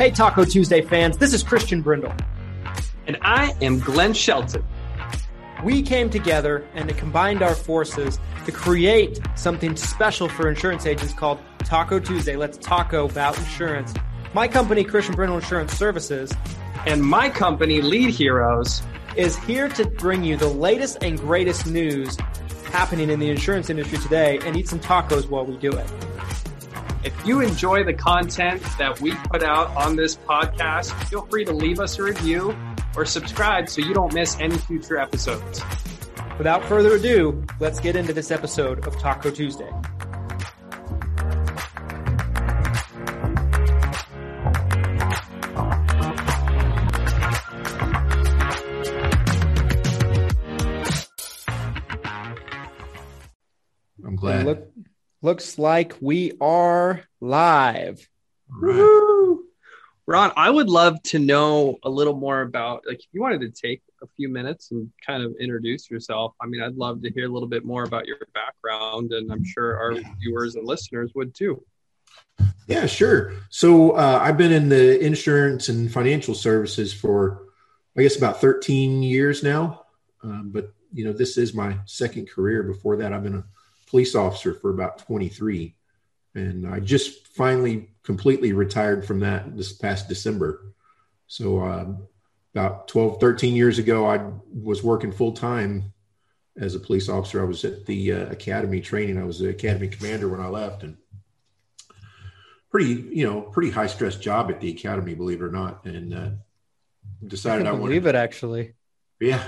Hey, Taco Tuesday fans, this is Christian Brindle. And I am Glenn Shelton. We came together and combined our forces to create something special for insurance agents called Taco Tuesday. Let's taco about insurance. My company, Christian Brindle Insurance Services, and my company, Lead Heroes, is here to bring you the latest and greatest news happening in the insurance industry today and eat some tacos while we do it. If you enjoy the content that we put out on this podcast, feel free to leave us a review or subscribe so you don't miss any future episodes. Without further ado, let's get into this episode of Taco Tuesday. Looks like we are live. Right. Ron, I would love to know a little more about like if you wanted to take a few minutes and kind of introduce yourself. I mean, I'd love to hear a little bit more about your background, and I'm sure our viewers and listeners would too. Yeah, sure. So uh, I've been in the insurance and financial services for, I guess, about 13 years now. Um, but you know, this is my second career. Before that, I've been a police officer for about 23. And I just finally completely retired from that this past December. So, um, about 12, 13 years ago, I was working full time as a police officer. I was at the uh, academy training. I was the academy commander when I left, and pretty, you know, pretty high stress job at the academy, believe it or not. And uh, decided I, I believe wanted, it actually. Yeah,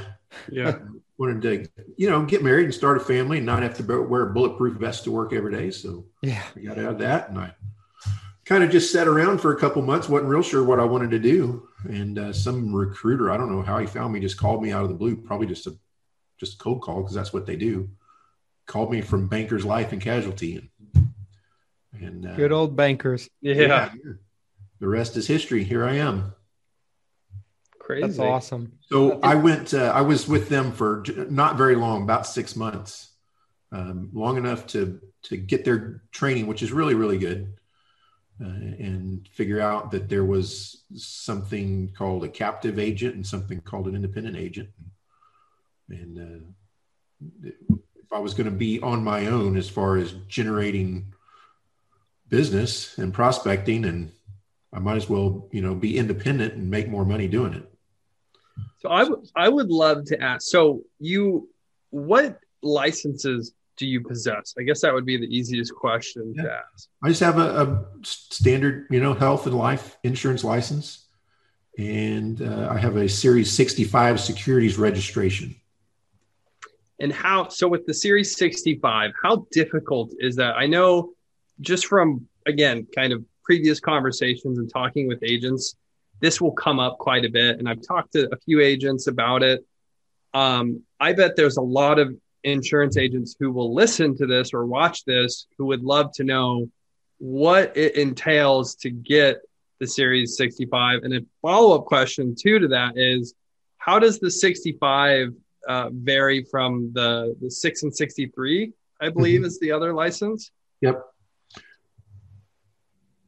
yeah. wanted to, you know, get married and start a family and not have to wear a bulletproof vest to work every day. So yeah, I got out of that, and I kind of just sat around for a couple months. wasn't real sure what I wanted to do, and uh, some recruiter, I don't know how he found me, just called me out of the blue, probably just a just a cold call because that's what they do. Called me from Bankers Life and Casualty, and, and uh, good old bankers. Yeah. yeah, the rest is history. Here I am. Crazy. That's awesome. So I went. Uh, I was with them for not very long, about six months, um, long enough to to get their training, which is really really good, uh, and figure out that there was something called a captive agent and something called an independent agent. And uh, if I was going to be on my own as far as generating business and prospecting, and I might as well, you know, be independent and make more money doing it. So I would I would love to ask. So you, what licenses do you possess? I guess that would be the easiest question Yeah. to ask. I just have a, a standard, you know, health and life insurance license, and uh, I have a Series 65 securities registration. And how? So with the Series 65, how difficult is that? I know, just from again, kind of previous conversations and talking with agents, this will come up quite a bit. And I've talked to a few agents about it. Um, I bet there's a lot of insurance agents who will listen to this or watch this who would love to know what it entails to get the Series 65. And a follow up question, too, to that is how does the 65 uh, vary from the, the 6 and 63? I believe Mhm. is the other license. Yep.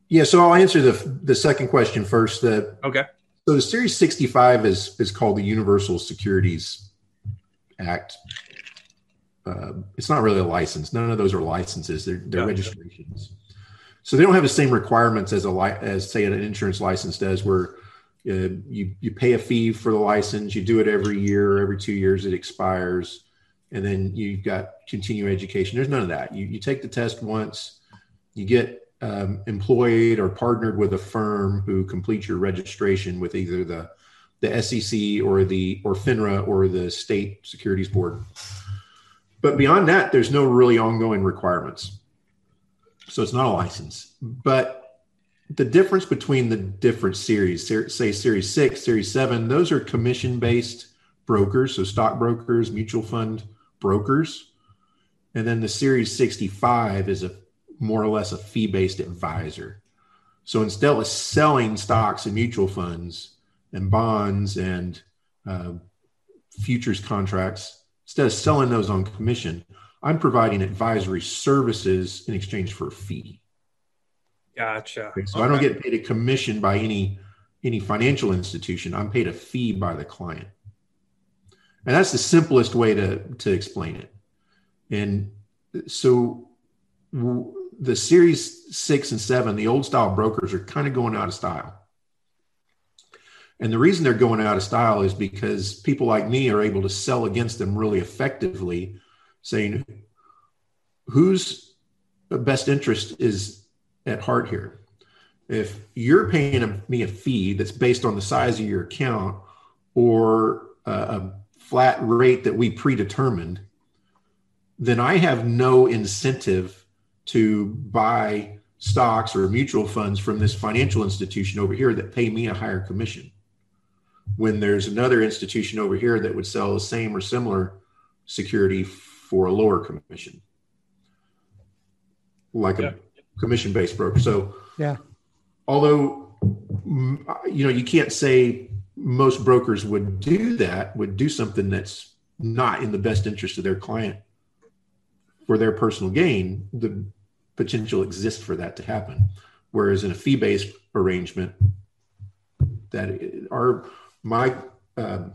Yeah, so I'll answer the the second question first. The Okay. so the Series 65 is is called the Universal Securities Act. Uh, it's not really a license. None of those are licenses. They're, they're Gotcha. registrations. So they don't have the same requirements as a li- as say an insurance license does, where uh, you you pay a fee for the license. You do it every year, every two years it expires, and then you've got continuing education. There's none of that. You you take the test once, you get um, employed or partnered with a firm who completes your registration with either the the SEC or the or FINRA or the state securities board. But beyond that, there's no really ongoing requirements. So it's not a license. But the difference between the different series, ser- say Series 6, Series 7, those are commission based brokers, so stockbrokers, mutual fund brokers. And then the Series 65 is a more or less a fee based advisor. So instead of selling stocks and mutual funds and bonds and uh, futures contracts, instead of selling those on commission, I'm providing advisory services in exchange for a fee. Gotcha. Okay, so okay. I don't get paid a commission by any any financial institution. I'm paid a fee by the client. And that's the simplest way to, to explain it. And so the series six and seven, the old style brokers are kind of going out of style. And the reason they're going out of style is because people like me are able to sell against them really effectively, saying whose best interest is at heart here. If you're paying a, me a fee that's based on the size of your account or a, a flat rate that we predetermined, then I have no incentive to buy stocks or mutual funds from this financial institution over here that pay me a higher commission. When there's another institution over here that would sell the same or similar security for a lower commission, like yeah. a commission based broker. So, yeah, although you know you can't say most brokers would do that would do something that's not in the best interest of their client for their personal gain the potential exists for that to happen whereas in a fee-based arrangement that are my um,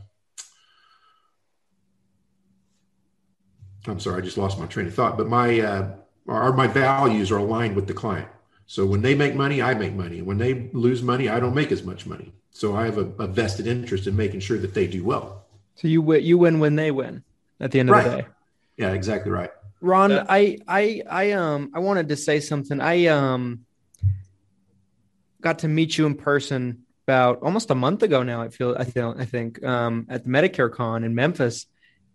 i'm sorry i just lost my train of thought but my uh, are my values are aligned with the client so when they make money, I make money. When they lose money, I don't make as much money. So I have a, a vested interest in making sure that they do well. So you win, you win when they win at the end of right. the day. Yeah, exactly right. Ron, I, I, I, um, I wanted to say something. I, um, got to meet you in person about almost a month ago now. I feel, I feel, I think, um, at the Medicare Con in Memphis,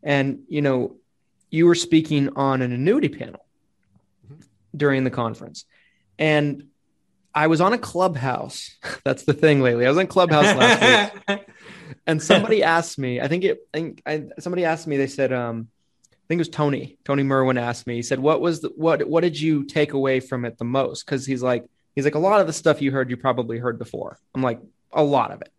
and you know, you were speaking on an annuity panel mm-hmm. during the conference, and I was on a clubhouse. That's the thing lately. I was on clubhouse last week. And somebody asked me, I think it I think I, somebody asked me, they said, um, I think it was Tony. Tony Merwin asked me, he said, What was the what what did you take away from it the most? Because he's like, he's like, a lot of the stuff you heard, you probably heard before. I'm like, a lot of it.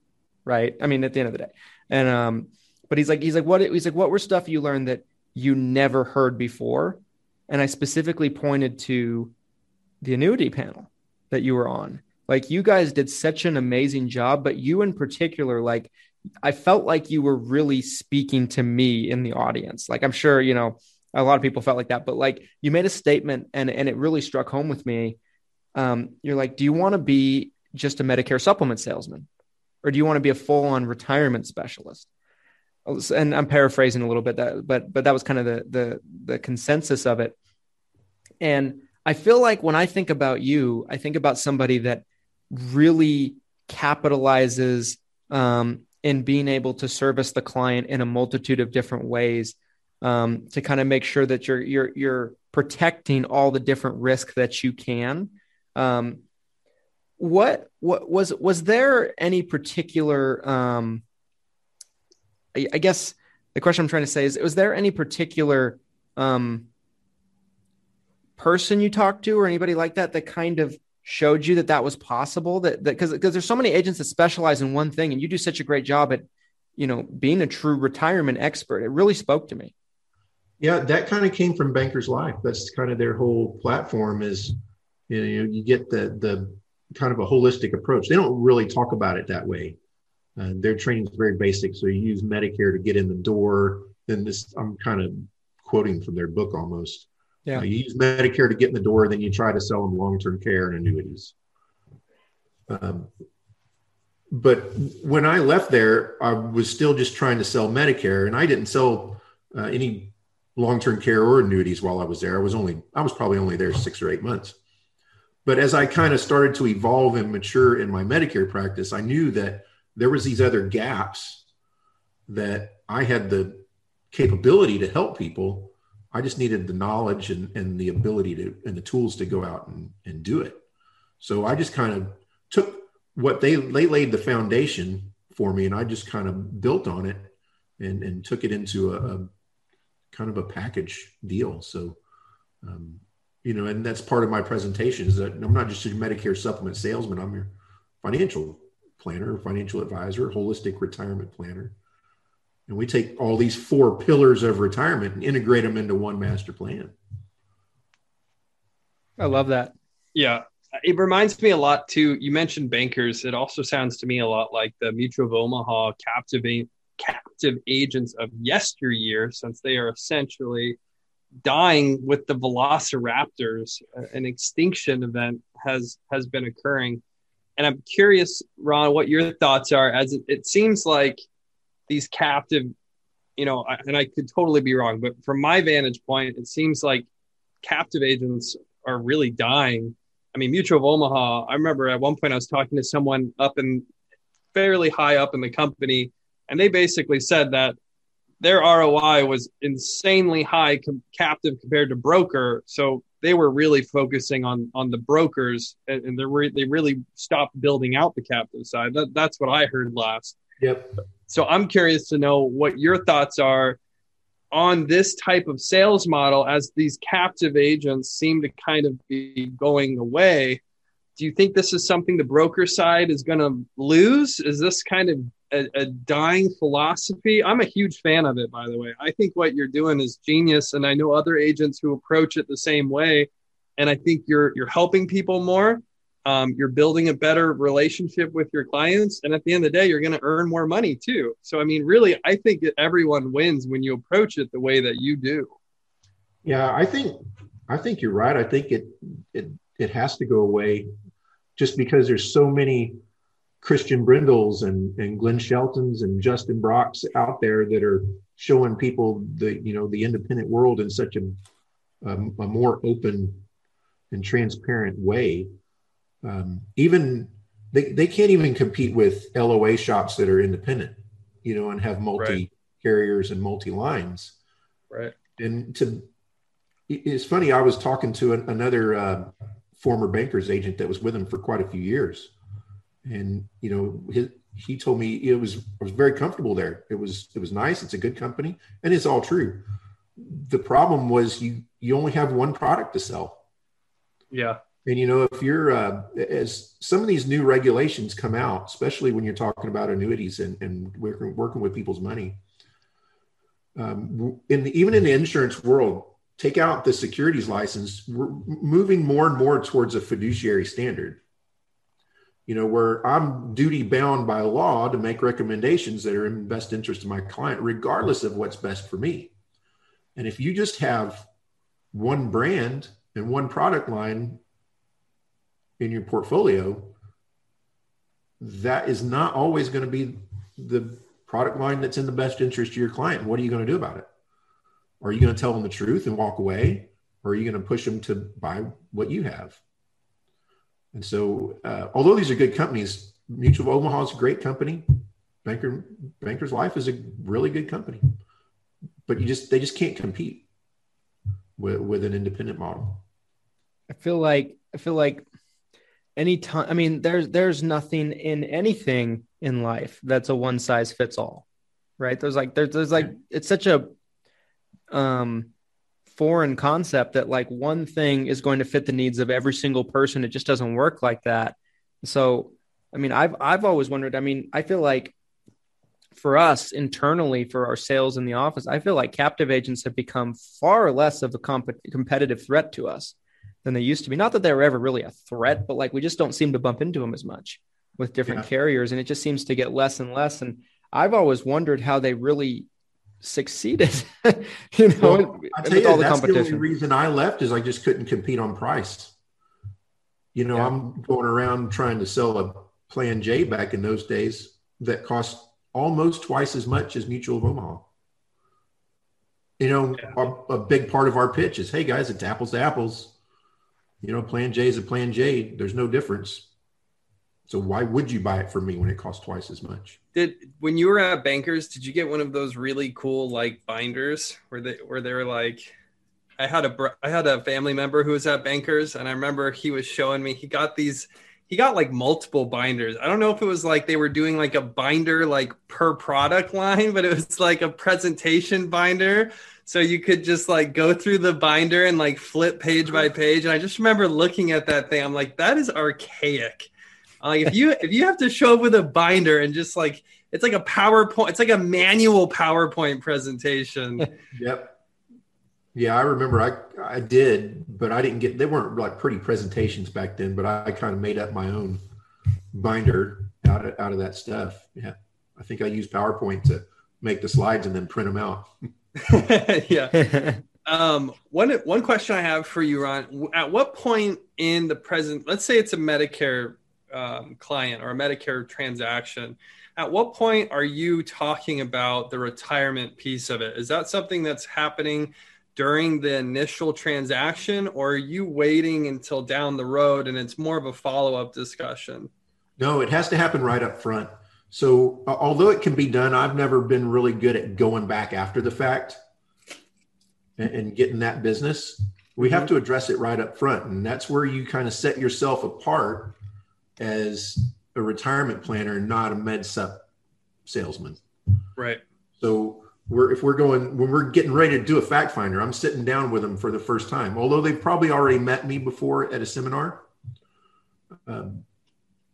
Right. I mean, at the end of the day. And um, but he's like, he's like, what he's like, what were stuff you learned that you never heard before? And I specifically pointed to the annuity panel that you were on. Like you guys did such an amazing job, but you in particular, like I felt like you were really speaking to me in the audience. Like I'm sure, you know, a lot of people felt like that, but like you made a statement and and it really struck home with me. Um, you're like, do you want to be just a Medicare supplement salesman? Or do you want to be a full-on retirement specialist? And I'm paraphrasing a little bit that, but but that was kind of the the the consensus of it. And I feel like when I think about you, I think about somebody that really capitalizes um, in being able to service the client in a multitude of different ways um, to kind of make sure that you're you're you're protecting all the different risk that you can. Um, what what was was there any particular? Um, I, I, guess the question I'm trying to say is: was there any particular um, person you talked to or anybody like that that kind of showed you that that was possible that because because there's so many agents that specialize in one thing and you do such a great job at you know being a true retirement expert. It really spoke to me. Yeah that kind of came from bankers life. That's kind of their whole platform is you know you get the the kind of a holistic approach. They don't really talk about it that way. Uh, their training is very basic so you use medicare to get in the door. Then this i'm kind of quoting from their book almost yeah. Uh, you use Medicare to get in the door, then you try to sell them long term care and annuities. Um, but when I left there, I was still just trying to sell Medicare, and I didn't sell uh, any long term care or annuities while I was there. I was only, I was probably only there six or eight months. But as I kind of started to evolve and mature in my Medicare practice, I knew that there was these other gaps that I had the capability to help people I just needed the knowledge and, and the ability to and the tools to go out and, and do it. So I just kind of took what they they laid the foundation for me, and I just kind of built on it and and took it into a, a kind of a package deal. So um, you know, and that's part of my presentation is that I'm not just a Medicare supplement salesman. I'm your financial planner, financial advisor, holistic retirement planner and we take all these four pillars of retirement and integrate them into one master plan. I love that. Yeah. it reminds me a lot too. You mentioned bankers. It also sounds to me a lot like the Mutual of Omaha captive captive agents of yesteryear, since they are essentially dying with the velociraptors. An extinction event has has been occurring, and I'm curious, Ron, what your thoughts are. As it, it seems like these captive, you know, and I could totally be wrong, but from my vantage point, it seems like captive agents are really dying. I mean, Mutual of Omaha. I remember at one point I was talking to someone up in fairly high up in the company, and they basically said that their ROI was insanely high com- captive compared to broker. So they were really focusing on on the brokers, and, and they re- they really stopped building out the captive side. That, that's what I heard last. Yep. So I'm curious to know what your thoughts are on this type of sales model as these captive agents seem to kind of be going away. Do you think this is something the broker side is going to lose? Is this kind of a, a, dying philosophy. I'm a huge fan of it, by the way. I think what you're doing is genius, and I know other agents who approach it the same way. And I think you're you're helping people more. Um, you're building a better relationship with your clients, and at the end of the day, you're going to earn more money too. So, I mean, really, I think everyone wins when you approach it the way that you do. Yeah, I think I think you're right. I think it it it has to go away, just because there's so many Christian Brindles and, and Glenn Sheltons and Justin Brocks out there that are showing people the you know the independent world in such a, um, a more open and transparent way. Um, even they, they can't even compete with LOA shops that are independent, you know, and have multi right. carriers and multi lines. Right. And to it's funny, I was talking to an, another uh, former banker's agent that was with him for quite a few years and you know his, he told me it was I was very comfortable there. It was it was nice. It's a good company, and it's all true. The problem was you you only have one product to sell. Yeah. And you know if you're uh, as some of these new regulations come out, especially when you're talking about annuities and and working working with people's money, um, in the, even in the insurance world, take out the securities license. We're moving more and more towards a fiduciary standard you know, where I'm duty bound by law to make recommendations that are in the best interest of my client, regardless of what's best for me. And if you just have one brand and one product line in your portfolio, that is not always going to be the product line that's in the best interest of your client. What are you going to do about it? Are you going to tell them the truth and walk away? Or are you going to push them to buy what you have? And so, uh, although these are good companies, Mutual of Omaha is a great company. Banker Bankers Life is a really good company, but you just they just can't compete with with an independent model. I feel like I feel like any time. I mean, there's there's nothing in anything in life that's a one size fits all, right? There's like there's there's like it's such a um foreign concept that like one thing is going to fit the needs of every single person. It just doesn't work like that. So, I mean, I've I've always wondered. I mean, I feel like for us internally for our sales in the office, I feel like captive agents have become far less of a comp- competitive threat to us than they used to be. Not that they were ever really a threat, but like we just don't seem to bump into them as much with different yeah. carriers, and it just seems to get less and less. And I've always wondered how they really succeeded. you know, well, tell you, that's the, the only reason I left is I just couldn't compete on price. You know, yeah. I'm going around trying to sell a Plan J back in those days that cost almost twice as much as Mutual of Omaha. You know, yeah. a, a big part of our pitch is, hey guys, it's apples to apples. You know, Plan J is a Plan J. There's no difference. So why would you buy it from me when it costs twice as much? Did when you were at Bankers, did you get one of those really cool like binders where they where they were like I had a I had a family member who was at Bankers and I remember he was showing me he got these he got like multiple binders. I don't know if it was like they were doing like a binder like per product line, but it was like a presentation binder. So you could just like go through the binder and like flip page by mm-hmm. page. And I just remember looking at that thing. I'm like, that is archaic. Like if you if you have to show up with a binder and just like it's like a PowerPoint, it's like a manual PowerPoint presentation. yep. Yeah, I remember I I did, but I didn't get they weren't like pretty presentations back then, but I, I kind of made up my own binder out of out of that stuff. Yeah. I think I used PowerPoint to make the slides and then print them out. yeah. Um, one one question I have for you, Ron. At what point in the present, let's say it's a Medicare um, client or a Medicare transaction, at what point are you talking about the retirement piece of it? Is that something that's happening during the initial transaction, or are you waiting until down the road and it's more of a follow up discussion? No, it has to happen right up front. So, uh, although it can be done, I've never been really good at going back after the fact and, and getting that business. We have mm-hmm. to address it right up front. And that's where you kind of set yourself apart as a retirement planner, and not a med sup salesman. Right. So we're if we're going when we're getting ready to do a fact finder, I'm sitting down with them for the first time. Although they've probably already met me before at a seminar, um,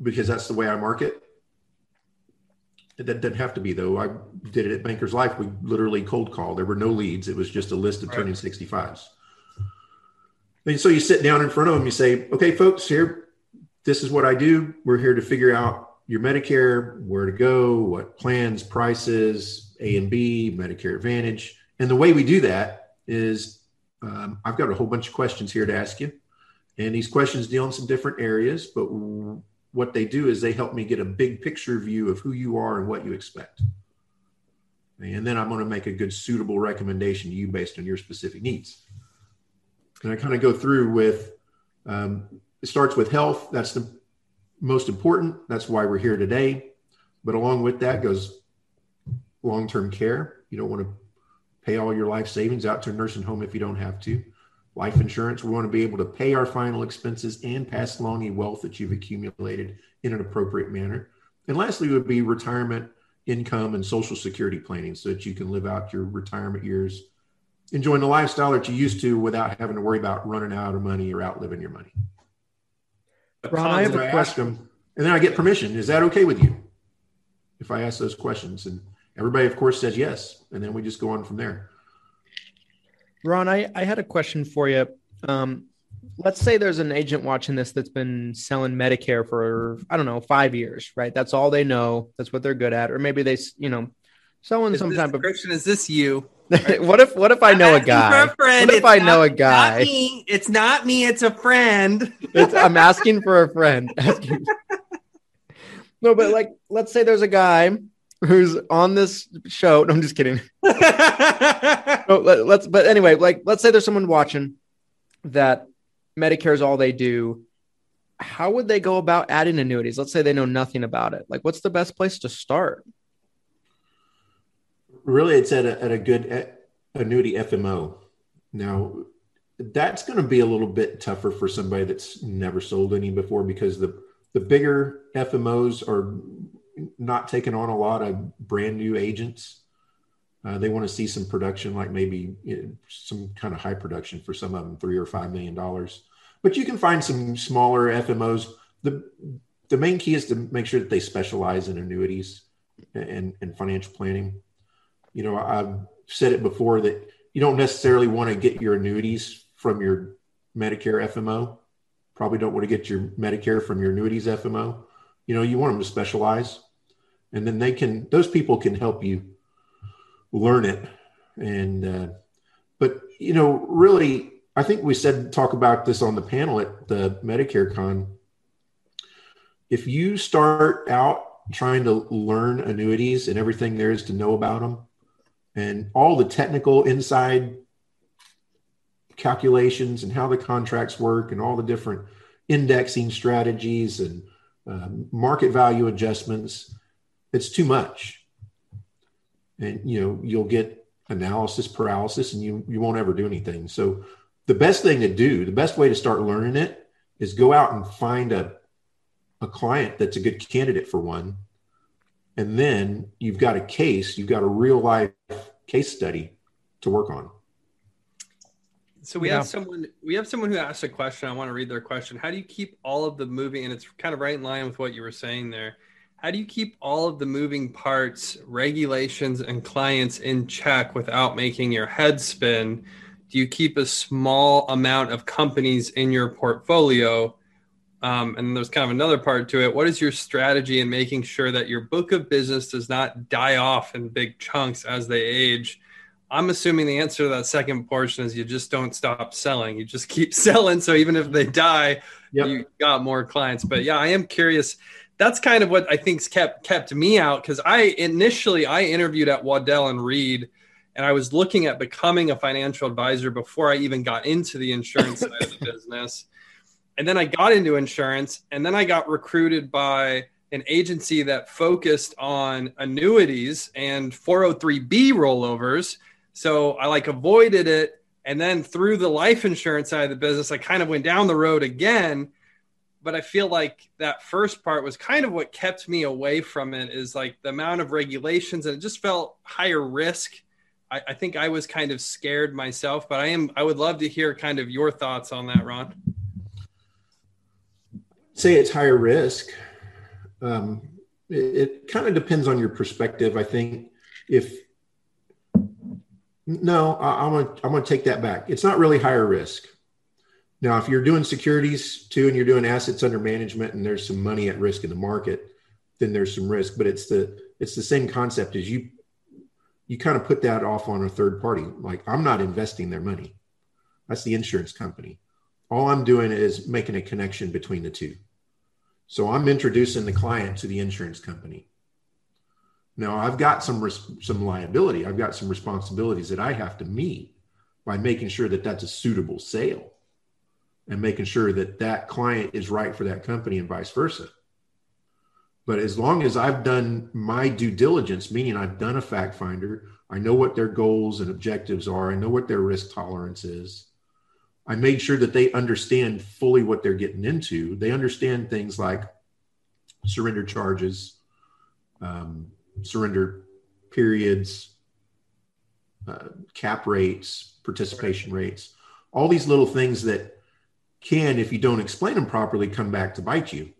because that's the way I market. That doesn't have to be though. I did it at Bankers Life. We literally cold call. There were no leads. It was just a list of right. turning 65s. And so you sit down in front of them. You say, "Okay, folks, here this is what I do. We're here to figure out your Medicare, where to go, what plans, prices, A and B, Medicare Advantage. And the way we do that is um, I've got a whole bunch of questions here to ask you. And these questions deal in some different areas, but what they do is they help me get a big picture view of who you are and what you expect. And then I'm going to make a good suitable recommendation to you based on your specific needs. And I kind of go through with um, it starts with health. That's the most important. That's why we're here today. But along with that goes long term care. You don't want to pay all your life savings out to a nursing home if you don't have to. Life insurance, we want to be able to pay our final expenses and pass along any wealth that you've accumulated in an appropriate manner. And lastly, would be retirement income and social security planning so that you can live out your retirement years enjoying the lifestyle that you used to without having to worry about running out of money or outliving your money. Ron, I have a question. and then I get permission. Is that okay with you? If I ask those questions, and everybody, of course, says yes, and then we just go on from there. Ron, I, I had a question for you. Um, let's say there's an agent watching this that's been selling Medicare for I don't know five years, right? That's all they know. That's what they're good at, or maybe they, you know, selling is some type of. Christian, is this you? what if what if I know a guy? A what if it's I know a guy? Me. It's not me. It's a friend. It's, I'm asking for a friend. No, but like, let's say there's a guy who's on this show. No, I'm just kidding. no, let, let's. But anyway, like, let's say there's someone watching that Medicare is all they do. How would they go about adding annuities? Let's say they know nothing about it. Like, what's the best place to start? really it's at a, at a good eh, annuity FMO. Now, that's going to be a little bit tougher for somebody that's never sold any before because the the bigger FMOs are not taking on a lot of brand new agents. Uh, they want to see some production, like maybe you know, some kind of high production for some of them, three or five million dollars. But you can find some smaller FMOs. the The main key is to make sure that they specialize in annuities and, and financial planning you know, I've said it before that you don't necessarily want to get your annuities from your Medicare FMO. Probably don't want to get your Medicare from your annuities FMO. You know, you want them to specialize, and then they can. Those people can help you learn it. And uh, but you know, really, I think we said talk about this on the panel at the Medicare Con. If you start out trying to learn annuities and everything there is to know about them, and all the technical inside calculations and how the contracts work and all the different indexing strategies and uh, market value adjustments it's too much. And you know you'll get analysis paralysis and you you won't ever do anything. So the best thing to do the best way to start learning it is go out and find a a client that's a good candidate for one. And then you've got a case you've got a real life case study to work on so we yeah. have someone we have someone who asked a question i want to read their question how do you keep all of the moving and it's kind of right in line with what you were saying there how do you keep all of the moving parts regulations and clients in check without making your head spin do you keep a small amount of companies in your portfolio? Um, and there's kind of another part to it. What is your strategy in making sure that your book of business does not die off in big chunks as they age? I'm assuming the answer to that second portion is you just don't stop selling. You just keep selling. So even if they die, yep. you got more clients. But yeah, I am curious. That's kind of what I think's kept kept me out because I initially I interviewed at Waddell and Reed, and I was looking at becoming a financial advisor before I even got into the insurance side of the business. And then I got into insurance, and then I got recruited by an agency that focused on annuities and 403b rollovers. So I like avoided it. And then through the life insurance side of the business, I kind of went down the road again. But I feel like that first part was kind of what kept me away from it is like the amount of regulations and it just felt higher risk. I, I think I was kind of scared myself, but I am I would love to hear kind of your thoughts on that, Ron say it's higher risk. Um, it, it kind of depends on your perspective. I think if no, I, am gonna I'm gonna take that back. It's not really higher risk. Now, if you're doing securities too, and you're doing assets under management, and there's some money at risk in the market, then there's some risk. But it's the it's the same concept as you you kind of put that off on a third party. Like I'm not investing their money. That's the insurance company. All I'm doing is making a connection between the two. So I'm introducing the client to the insurance company. Now I've got some res- some liability. I've got some responsibilities that I have to meet by making sure that that's a suitable sale and making sure that that client is right for that company and vice versa. But as long as I've done my due diligence, meaning I've done a fact finder, I know what their goals and objectives are, I know what their risk tolerance is, I made sure that they understand fully what they're getting into. They understand things like surrender charges, um, surrender periods, uh, cap rates, participation rates, all these little things that can, if you don't explain them properly, come back to bite you.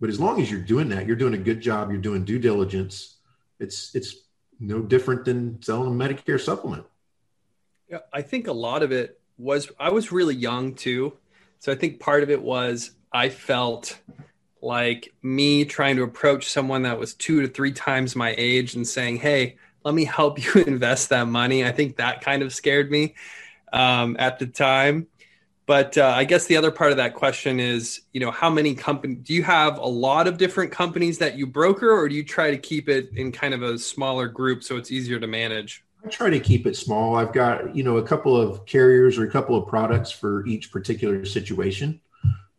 But as long as you're doing that, you're doing a good job. You're doing due diligence. It's it's no different than selling a Medicare supplement. Yeah, I think a lot of it was I was really young too. So I think part of it was I felt like me trying to approach someone that was two to three times my age and saying, Hey, let me help you invest that money. I think that kind of scared me um, at the time. But uh, I guess the other part of that question is, you know, how many companies do you have a lot of different companies that you broker, or do you try to keep it in kind of a smaller group so it's easier to manage? I try to keep it small. I've got, you know, a couple of carriers or a couple of products for each particular situation,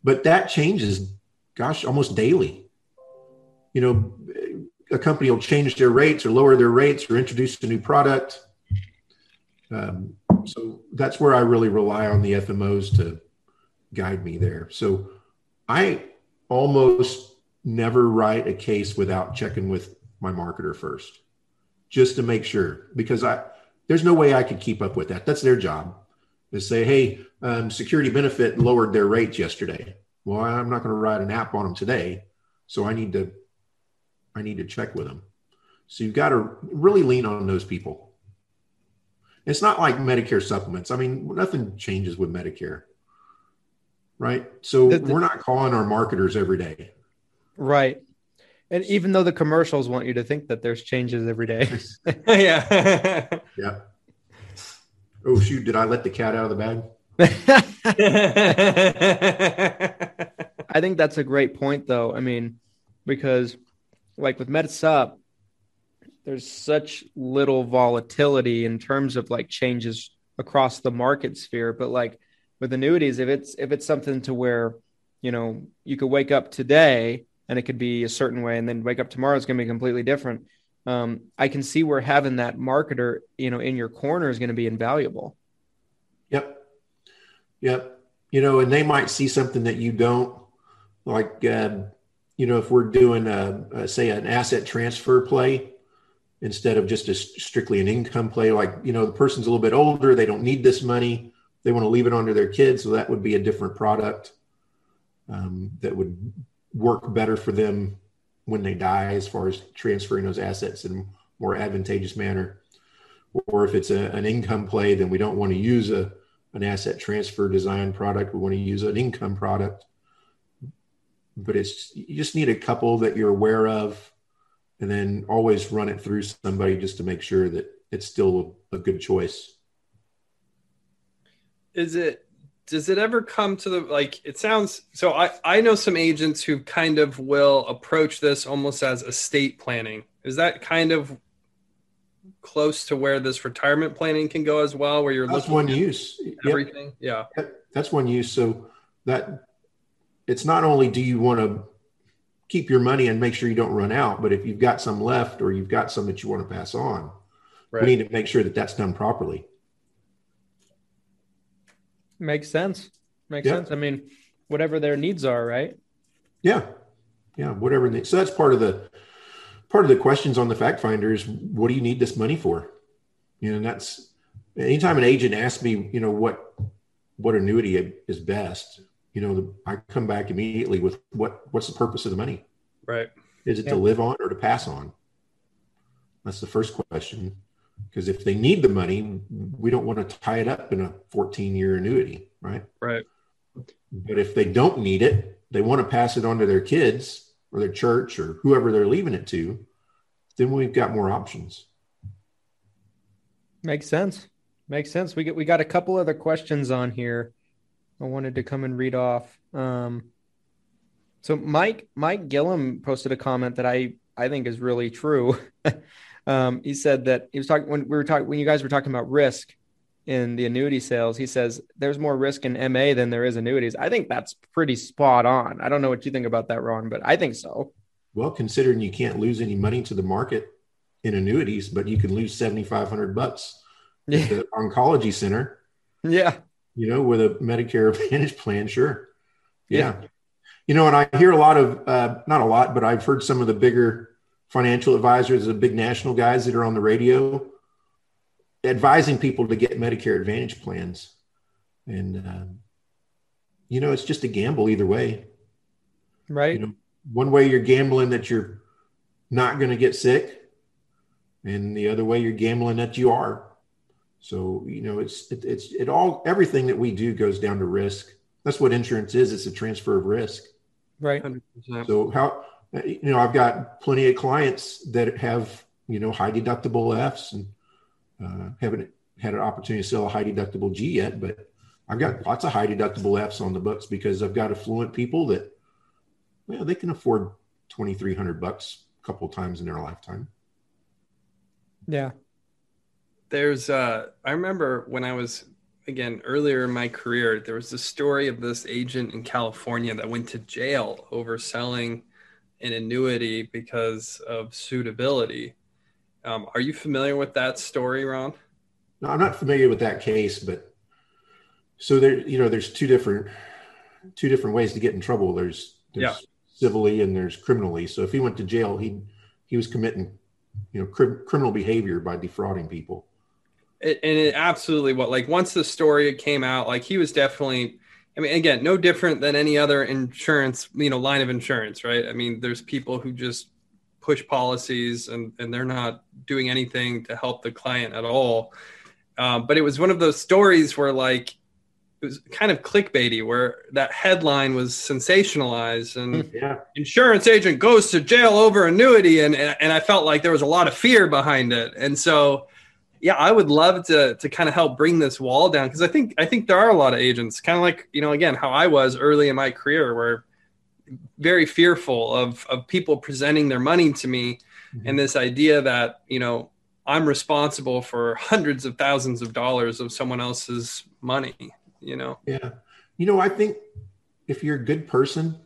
but that changes, gosh, almost daily. You know, a company will change their rates or lower their rates or introduce a new product. Um, so that's where I really rely on the FMOs to guide me there. So I almost never write a case without checking with my marketer first just to make sure because I there's no way I could keep up with that. That's their job. To say, hey, um, security benefit lowered their rates yesterday. Well, I'm not going to write an app on them today, so I need to I need to check with them. So you've got to really lean on those people. It's not like Medicare supplements. I mean, nothing changes with Medicare, right? So the, the, we're not calling our marketers every day. Right. And even though the commercials want you to think that there's changes every day. yeah. yeah. Oh shoot, did I let the cat out of the bag? I think that's a great point though. I mean, because like with MedSup, there's such little volatility in terms of like changes across the market sphere. But like with annuities, if it's if it's something to where, you know, you could wake up today and it could be a certain way and then wake up tomorrow is going to be completely different um, i can see where having that marketer you know in your corner is going to be invaluable yep. You know and they might see something that you don't like uh, you know if we're doing a, a, say an asset transfer play instead of just a strictly an income play like you know the person's a little bit older they don't need this money they want to leave it onto their kids so that would be a different product um, that would work better for them when they die as far as transferring those assets in more advantageous manner. Or if it's a, an income play then we don't want to use a an asset transfer design product. We want to use an income product. But it's you just need a couple that you're aware of, and then always run it through somebody just to make sure that it's still a good choice. Is it does it ever come to the like it sounds so i i know some agents who kind of will approach this almost as estate planning is that kind of close to where this retirement planning can go as well where you're that's looking one use everything yep. yeah that's one use so that it's not only do you want to keep your money and make sure you don't run out but if you've got some left or you've got some that you want to pass on right. we need to make sure that that's done properly Makes sense. Makes yeah. sense. I mean, whatever their needs are, right? Yeah. Yeah. Whatever. They, so that's part of the part of the questions on the fact finder is what do you need this money for? You know, and that's anytime an agent asks me, you know, what what annuity is best, you know, the, I come back immediately with what what's the purpose of the money? Right. Is it yeah. to live on or to pass on? That's the first question because if they need the money, we don't want to tie it up in a 14 year annuity, right? Right. But if they don't need it, they want to pass it on to their kids or their church or whoever they're leaving it to, then we've got more options. Makes sense. Makes sense. We get we got a couple other questions on here. I wanted to come and read off. Um, so Mike Mike Gillum posted a comment that I I think is really true. Um, he said that he was talking when we were talking when you guys were talking about risk in the annuity sales. He says there's more risk in MA than there is annuities. I think that's pretty spot on. I don't know what you think about that, Ron, but I think so. Well, considering you can't lose any money to the market in annuities, but you can lose seventy five hundred bucks yeah. at the oncology center. Yeah, you know, with a Medicare Advantage plan, sure. Yeah. yeah. You know, and I hear a lot of, uh, not a lot, but I've heard some of the bigger financial advisors, the big national guys that are on the radio, advising people to get Medicare Advantage plans. And, um, you know, it's just a gamble either way. Right. You know, one way you're gambling that you're not going to get sick, and the other way you're gambling that you are. So, you know, it's, it, it's, it all, everything that we do goes down to risk. That's what insurance is. It's a transfer of risk. Right. 100%. So how, you know, I've got plenty of clients that have, you know, high deductible Fs and uh, haven't had an opportunity to sell a high deductible G yet, but I've got lots of high deductible Fs on the books because I've got affluent people that, well, they can afford 2,300 bucks a couple of times in their lifetime. Yeah. There's, uh, I remember when I was, again, earlier in my career, there was a story of this agent in California that went to jail over selling an annuity because of suitability. Um, are you familiar with that story, Ron? No, I'm not familiar with that case, but so there, you know, there's two different two different ways to get in trouble. There's, there's yeah. civilly and there's criminally. So if he went to jail, he he was committing, you know, cr- criminal behavior by defrauding people. It, and it absolutely what like once the story came out, like he was definitely I mean, again, no different than any other insurance, you know, line of insurance, right? I mean, there's people who just push policies and, and they're not doing anything to help the client at all. Um, but it was one of those stories where like it was kind of clickbaity where that headline was sensationalized and hmm. yeah. insurance agent goes to jail over annuity and, and i felt like there was a lot of fear behind it and so yeah, I would love to to kind of help bring this wall down because I think I think there are a lot of agents, kind of like you know, again, how I was early in my career, where very fearful of of people presenting their money to me, mm-hmm. and this idea that you know I'm responsible for hundreds of thousands of dollars of someone else's money. You know. Yeah, you know, I think if you're a good person,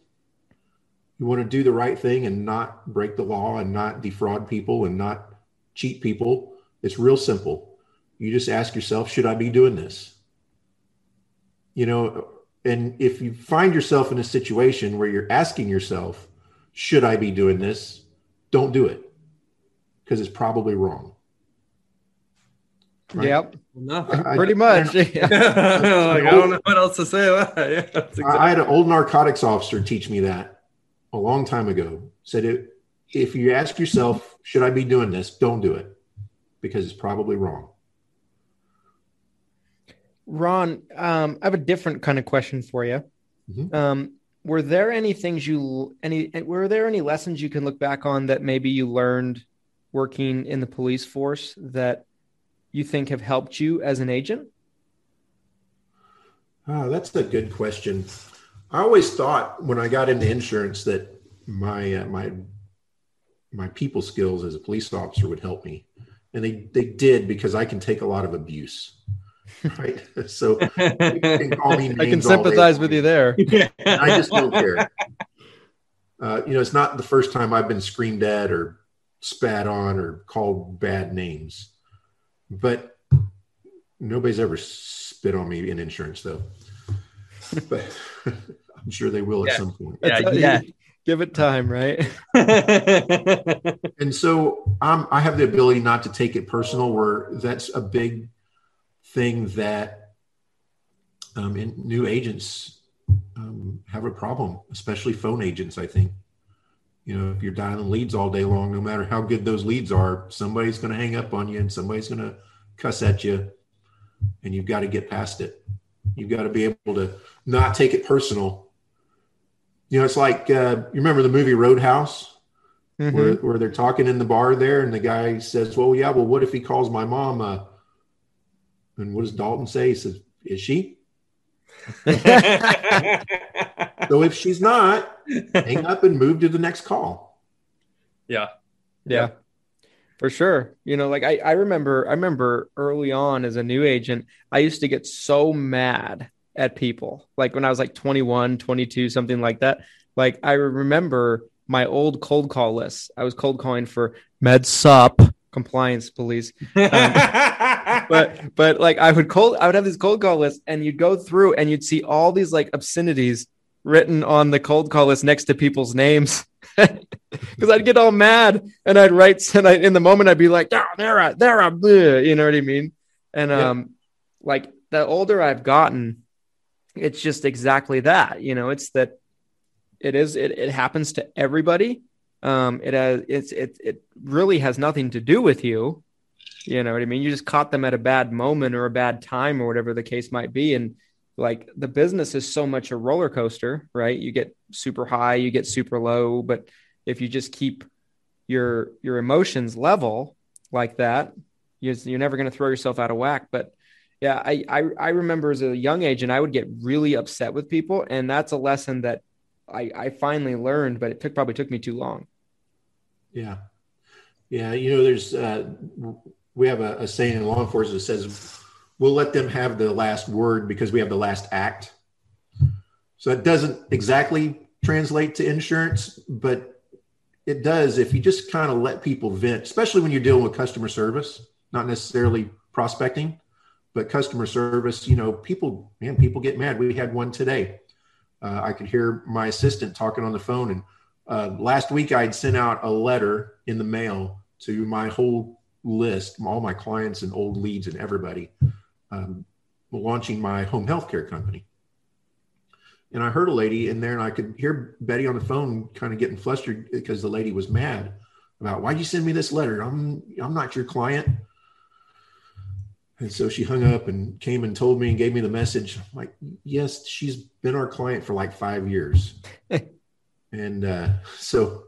you want to do the right thing and not break the law and not defraud people and not cheat people it's real simple. You just ask yourself, should I be doing this? You know, and if you find yourself in a situation where you're asking yourself, should I be doing this? Don't do it because it's probably wrong. Right? Yep. Pretty I, much. I, like, I, don't know what else to say. Yeah, exactly. I had an old narcotics officer teach me that a long time ago. Said it, if you ask yourself, should I be doing this? Don't do it because it's probably wrong. Ron, um, I have a different kind of question for you. Mm-hmm. Um, were there any things you any were there any lessons you can look back on that maybe you learned working in the police force that you think have helped you as an agent? Oh, that's a good question. I always thought when I got into insurance that my uh, my my people skills as a police officer would help me, and they they did because I can take a lot of abuse. Right, so can call me I can sympathize with you there. I just don't care. Uh, you know, it's not the first time I've been screamed at or spat on or called bad names, but nobody's ever spit on me in insurance though. But I'm sure they will yeah. at some point. Yeah, yeah. Give it time, right? and so um, I have the ability not to take it personal, where that's a big thing that um, new agents um, have a problem, especially phone agents. I think, you know, if you're dialing leads all day long, no matter how good those leads are, somebody's going to hang up on you and somebody's going to cuss at you, and you've got to get past it. You've got to be able to not take it personal. You know, it's like uh, you remember the movie Roadhouse, mm-hmm. where where they're talking in the bar there, and the guy says, "Well, yeah, well, what if he calls my mom?" Uh, and what does Dalton say? He says, "Is she?" so if she's not, hang up and move to the next call. Yeah. Yeah. For sure. You know, like I, I remember I remember early on as a new agent, I used to get so mad at people. Like when I was like 21, 22, something like that. Like I remember my old cold call list. I was cold calling for MedSup compliance police. Um, but but like I would cold I would have this cold call list and you'd go through and you'd see all these like obscenities written on the cold call list next to people's names. Because I'd get all mad and I'd write and I, in the moment I'd be like, oh, they're a, they're bleh, you know what I mean? And um, yeah. like the older I've gotten, it's just exactly that. You know, it's that it is it, it happens to everybody. Um, it has it's it it really has nothing to do with you. You know what I mean? You just caught them at a bad moment or a bad time or whatever the case might be. And like the business is so much a roller coaster, right? You get super high, you get super low, but if you just keep your your emotions level like that, you're, you're never going to throw yourself out of whack. But yeah, I, I, I remember as a young age, and I would get really upset with people, and that's a lesson that I I finally learned, but it took probably took me too long. Yeah, yeah. You know, there's uh, we have a, a saying in law enforcement that says we'll let them have the last word because we have the last act. So it doesn't exactly translate to insurance, but it does if you just kind of let people vent, especially when you're dealing with customer service, not necessarily prospecting but customer service, you know, people, man, people get mad. We had one today. Uh, I could hear my assistant talking on the phone. And uh, last week, I'd sent out a letter in the mail to my whole list, all my clients and old leads and everybody, um, launching my home healthcare company. And I heard a lady in there, and I could hear Betty on the phone, kind of getting flustered because the lady was mad about why'd you send me this letter? I'm I'm not your client. And so she hung up and came and told me and gave me the message. I'm like, yes, she's been our client for like five years. and uh, so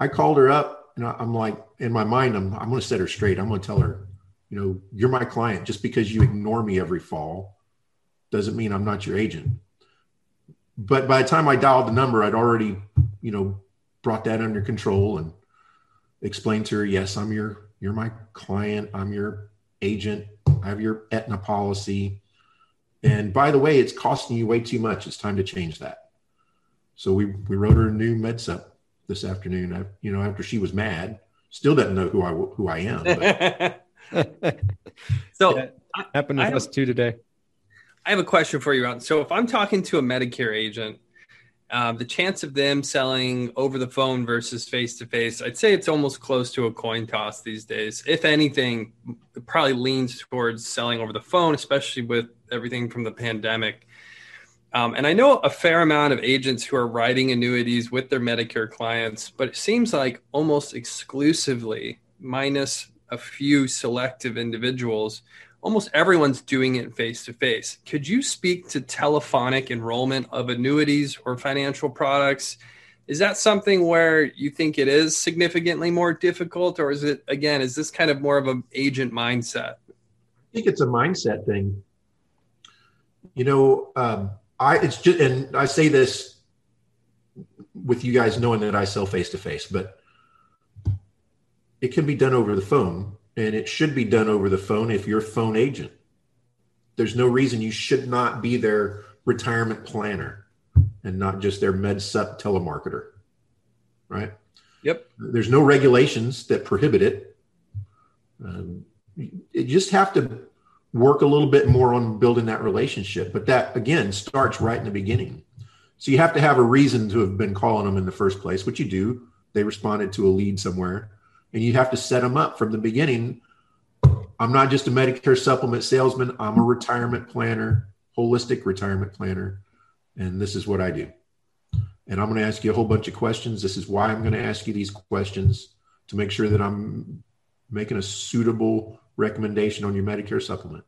I called her up and I'm like, in my mind, I'm, I'm going to set her straight. I'm going to tell her, you know, you're my client. Just because you ignore me every fall doesn't mean I'm not your agent. But by the time I dialed the number, I'd already, you know, brought that under control and explained to her, yes, I'm your, you're my client. I'm your agent I have your Aetna policy. And by the way, it's costing you way too much. It's time to change that. So we, we wrote her a new MedSup this afternoon. I, you know, after she was mad, still doesn't know who I who I am. so yeah, happened with us too today. I have a question for you, Ron. So if I'm talking to a Medicare agent um, the chance of them selling over the phone versus face to face, I'd say it's almost close to a coin toss these days. If anything, it probably leans towards selling over the phone, especially with everything from the pandemic. Um, and I know a fair amount of agents who are writing annuities with their Medicare clients, but it seems like almost exclusively, minus a few selective individuals, almost everyone's doing it face to face. Could you speak to telephonic enrollment of annuities or financial products? Is that something where you think it is significantly more difficult, or is it again? Is this kind of more of an agent mindset? I think it's a mindset thing. You know, um, I it's just, and I say this with you guys knowing that I sell face to face, but it can be done over the phone and it should be done over the phone if you're a phone agent. There's no reason you should not be their retirement planner and not just their med sup telemarketer. Right? Yep. There's no regulations that prohibit it. Um, you just have to work a little bit more on building that relationship. But that, again, starts right in the beginning. So you have to have a reason to have been calling them in the first place, which you do. They responded to a lead somewhere, and you have to set them up from the beginning. I'm not just a Medicare supplement salesman, I'm a retirement planner, holistic retirement planner, and this is what I do. And I'm going to ask you a whole bunch of questions. This is why I'm going to ask you these questions to make sure that I'm making a suitable recommendation on your Medicare supplement.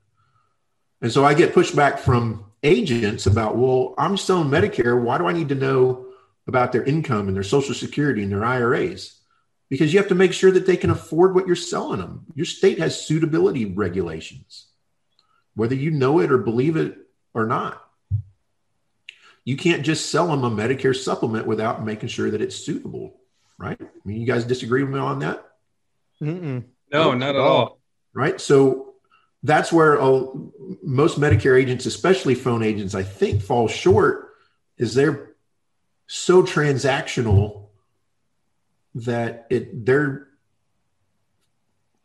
And so I get pushback from agents about, well, I'm still selling Medicare. Why do I need to know about their income and their Social Security and their IRAs? Because you have to make sure that they can afford what you're selling them. Your state has suitability regulations, whether you know it or believe it or not. You can't just sell them a Medicare supplement without making sure that it's suitable, right? I mean, you guys disagree with me on that? Mm-mm. No, not at all. Right. So that's where most Medicare agents, especially phone agents, I think fall short is they're so transactional that it their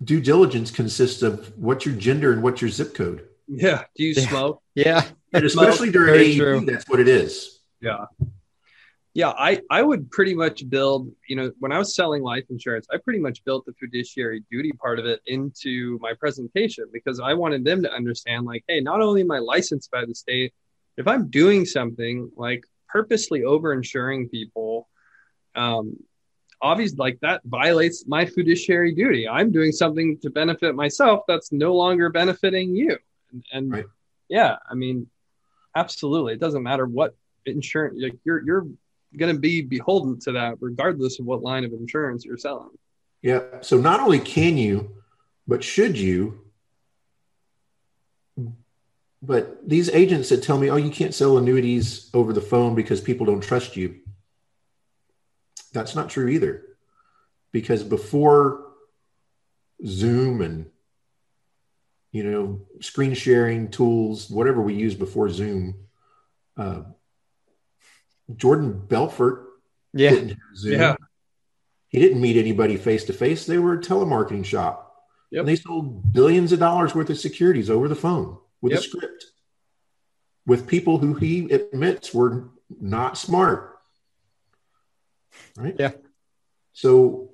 due diligence consists of what's your gender and what's your zip code. Yeah. Do you Yeah. smoke? Yeah. And especially during Very AEP, true. that's what it is. Yeah. Yeah, I, I would pretty much build, you know, when I was selling life insurance, I pretty much built the fiduciary duty part of it into my presentation because I wanted them to understand, like, hey, not only am I licensed by the state, if I'm doing something like purposely over insuring people, um, obviously, like that violates my fiduciary duty. I'm doing something to benefit myself that's no longer benefiting you. And, and Right. yeah, I mean, absolutely. It doesn't matter what insurance, like you're, you're, going to be beholden to that regardless of what line of insurance you're selling. Yeah. So not only can you, but should you? But these agents that tell me, oh, you can't sell annuities over the phone because people don't trust you. That's not true either. Because before Zoom and you know screen sharing tools, whatever we used before Zoom, uh, Jordan Belfort Yeah. didn't have Zoom. Yeah. He didn't meet anybody face to face. They were a telemarketing shop. Yep. And they sold billions of dollars worth of securities over the phone with Yep. a script with people who he admits were not smart. Right? Yeah. So,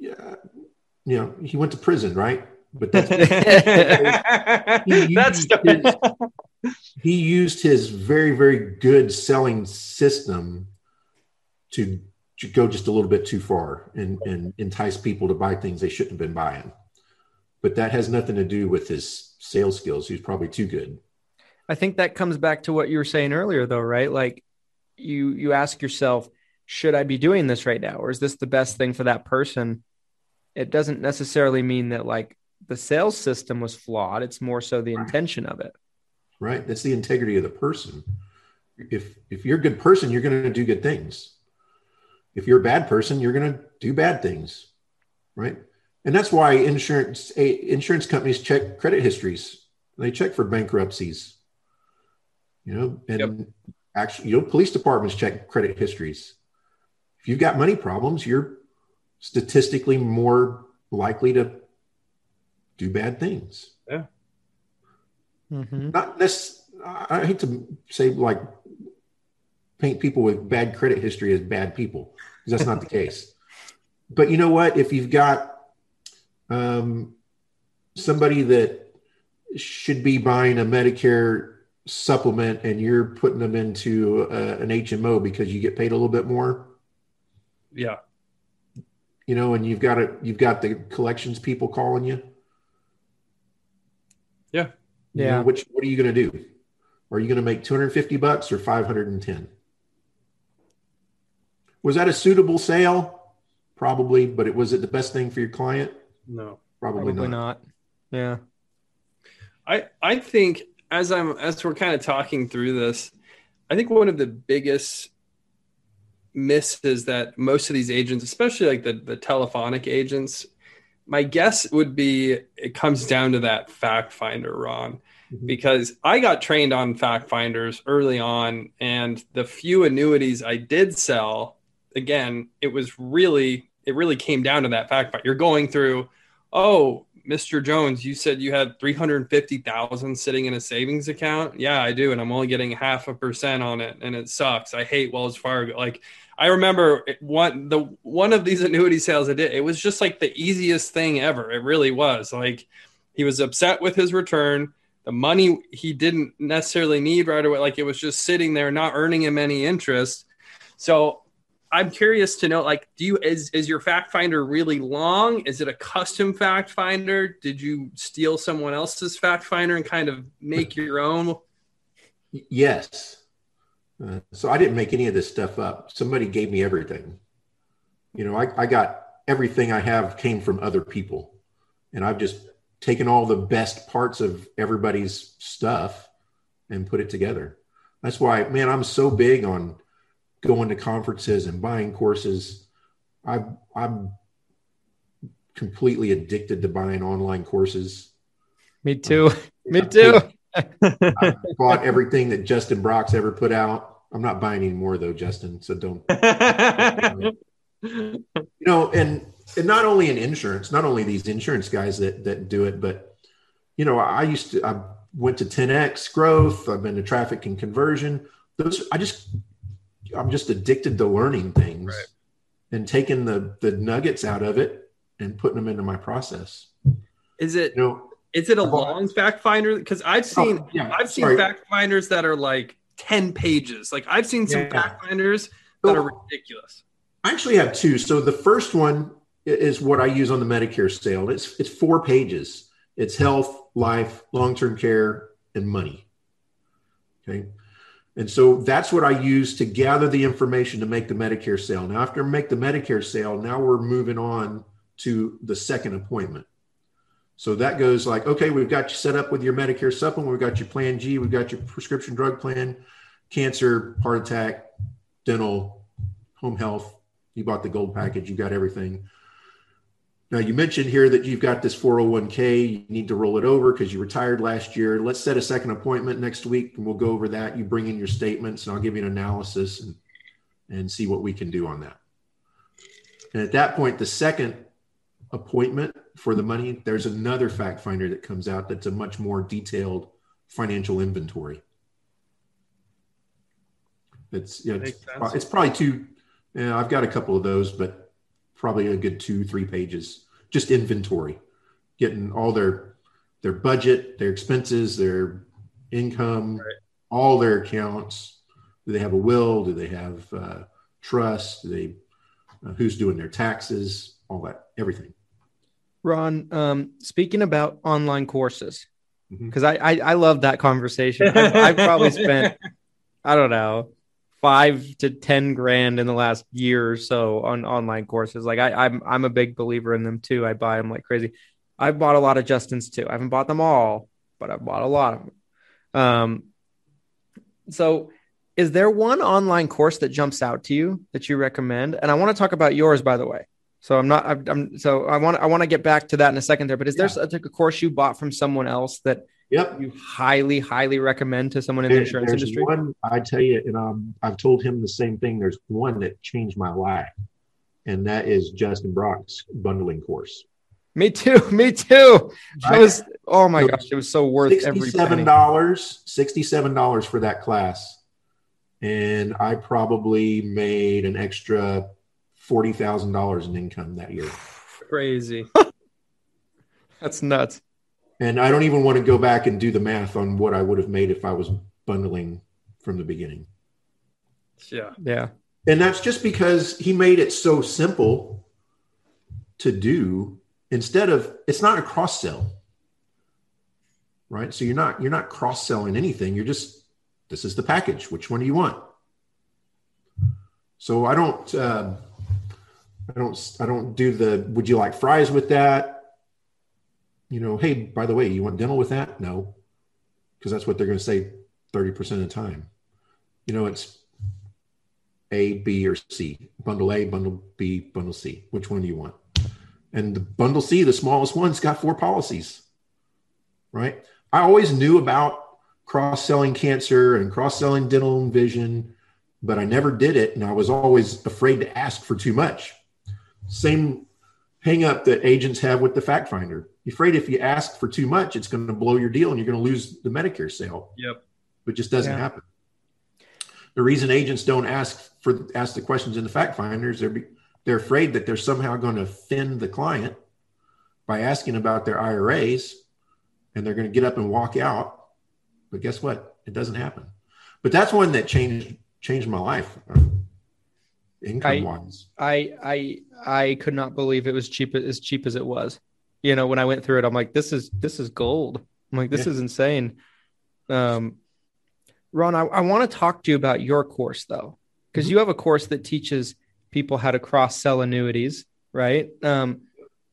yeah, you know, he went to prison, right? But that's That's he used his very very good selling system to, to go just a little bit too far and, and entice people to buy things they shouldn't have been buying but that has nothing to do with his sales skills he's probably too good I think that comes back to what you were saying earlier, though, right? Like you you ask yourself, should I be doing this right now, or is this the best thing for that person? It doesn't necessarily mean that like the sales system was flawed. It's more so the intention of it. Right? That's the integrity of the person. If if you're a good person you're going to do good things. If you're a bad person you're going to do bad things right? And that's why insurance a, insurance companies check credit histories. They check for bankruptcies you know and Yep. actually you know police departments check credit histories. If you've got money problems you're statistically more likely to do bad things Mm-hmm. not this i hate to say like paint people with bad credit history as bad people because that's not the case but you know what if you've got um, somebody that should be buying a medicare supplement and you're putting them into uh, an hmo because you get paid a little bit more yeah. you know and you've got it you've got the collections people calling you Yeah. You Yeah. know, which what are you going to do? Are you going to make 250 bucks or 510? Was that a suitable sale? Probably, but it was it the best thing for your client? No. Probably, Probably not. not. Yeah. I I think as I'm as we're kind of talking through this, I think one of the biggest misses that most of these agents, especially like the the telephonic agents, my guess would be it comes down to that fact finder, Ron. Mhm. Because I got trained on fact finders early on, and the few annuities I did sell, again, it was really it really came down to that fact finder. You're going through, oh, Mr. Jones, you said you had 350,000 sitting in a savings account. Yeah, I do. And I'm only getting half a percent on it. And it sucks. I hate Wells Fargo. Like I remember it- one, the, one of these annuity sales I did, it was just like the easiest thing ever. It really was like he was upset with his return. The money he didn't necessarily need right away. Like it was just sitting there, not earning him any interest. So I'm curious to know, like, do you is is your fact finder really long? Is it a custom fact finder? Did you steal someone else's fact finder and kind of make your own? Yes. Uh, so I didn't make any of this stuff up. Somebody gave me everything. You know, I, I got everything I have came from other people. And I've just taken all the best parts of everybody's stuff and put it together. That's why, man, I'm so big on going to conferences and buying courses. I, I'm completely addicted to buying online courses. Me too. Me too. I bought everything that Justin Brock's ever put out. I'm not buying any more though, Justin. So don't. You know, and and not only in insurance, not only these insurance guys that that do it, but you know, I used to. I went to 10x growth. I've been to traffic and conversion. Those I just. I'm just addicted to learning things Right. and taking the the nuggets out of it and putting them into my process. Is it You know, is it a long fact finder? Because I've oh, seen Oh, yeah, I've seen sorry. fact finders that are like 10 pages. Like I've seen some Yeah. fact that are ridiculous. I actually have two. So the first one is what I use on the Medicare sale. It's it's four pages. It's health, life, long-term care, and money. Okay. And so that's what I use to gather the information to make the Medicare sale. Now, after I make the Medicare sale, now we're moving on to the second appointment. So that goes like, okay, we've got you set up with your Medicare supplement, we've got your plan G, we've got your prescription drug plan, cancer, heart attack, dental, home health, you bought the gold package, you got everything. Now, you mentioned here that you've got this 401k, you need to roll it over because you retired last year. Let's set a second appointment next week and we'll go over that. You bring in your statements and I'll give you an analysis and, and see what we can do on that. And at that point, the second appointment for the money, there's another fact finder that comes out that's a much more detailed financial inventory. It's, yeah, it's, it's probably two, yeah, I've got a couple of those, but probably a good two, three pages, just inventory, getting all their their budget, their expenses, their income, Right. all their accounts. Do they have a will? Do they have uh, trust? Do they uh, who's doing their taxes? All that, everything. Ron, um, speaking about online courses, because I, I I love that conversation. I've, I've probably spent I don't know five to ten grand in the last year or so on online courses. Like I, I'm I'm a big believer in them too. I buy them like crazy. I've bought a lot of Justin's too. I haven't bought them all, but I've bought a lot of them. Um, so is there one online course that jumps out to you that you recommend? And I want to talk about yours, by the way. So I'm not. I'm, I'm so I want. I want to get back to that in a second there. But is there such a course you bought from someone else that Yep. you highly, highly recommend to someone in the There- insurance there's industry? one I tell you, and um, I've told him the same thing. There's one that changed my life, and that is Justin Brock's bundling course. Me too. Me too. It was. Oh my gosh! It was so worth every Sixty-seven dollars. Sixty-seven dollars for that class, and I probably made an extra forty thousand dollars in income that year. Crazy. That's nuts. And I don't even want to go back and do the math on what I would have made if I was bundling from the beginning. Yeah. Yeah. And that's just because he made it so simple to do instead of it's not a cross sell. right? So you're not you're not cross selling anything. You're just this is the package. Which one do you want? So I don't uh, I don't I don't do the would you like fries with that? You know, hey, by the way, you want dental with that? No, because that's what they're going to say 30% of the time. You know, it's A, B, or C. Bundle A, bundle B, bundle C. Which one do you want? And the bundle C, the smallest one's got four policies, right? I always knew about cross selling cancer and cross selling dental and vision, but I never did it. And I was always afraid to ask for too much. Same hang up that agents have with the fact finder. You're afraid if you ask for too much, it's going to blow your deal and you're going to lose the Medicare sale. Yep. But just doesn't Yeah. happen. The reason agents don't ask for ask the questions in the fact finders, they're be, they're afraid that they're somehow going to offend the client by asking about their IRAs, and they're going to get up and walk out. But guess what? It doesn't happen. But that's one that changed changed my life, income wise. I I I could not believe it was cheap as cheap as it was. You know, when I went through it, I'm like, this is this is gold. I'm like, this Yeah. is insane. Um, Ron, I, I want to talk to you about your course though, because Mm-hmm. you have a course that teaches people how to cross sell annuities, right? Um,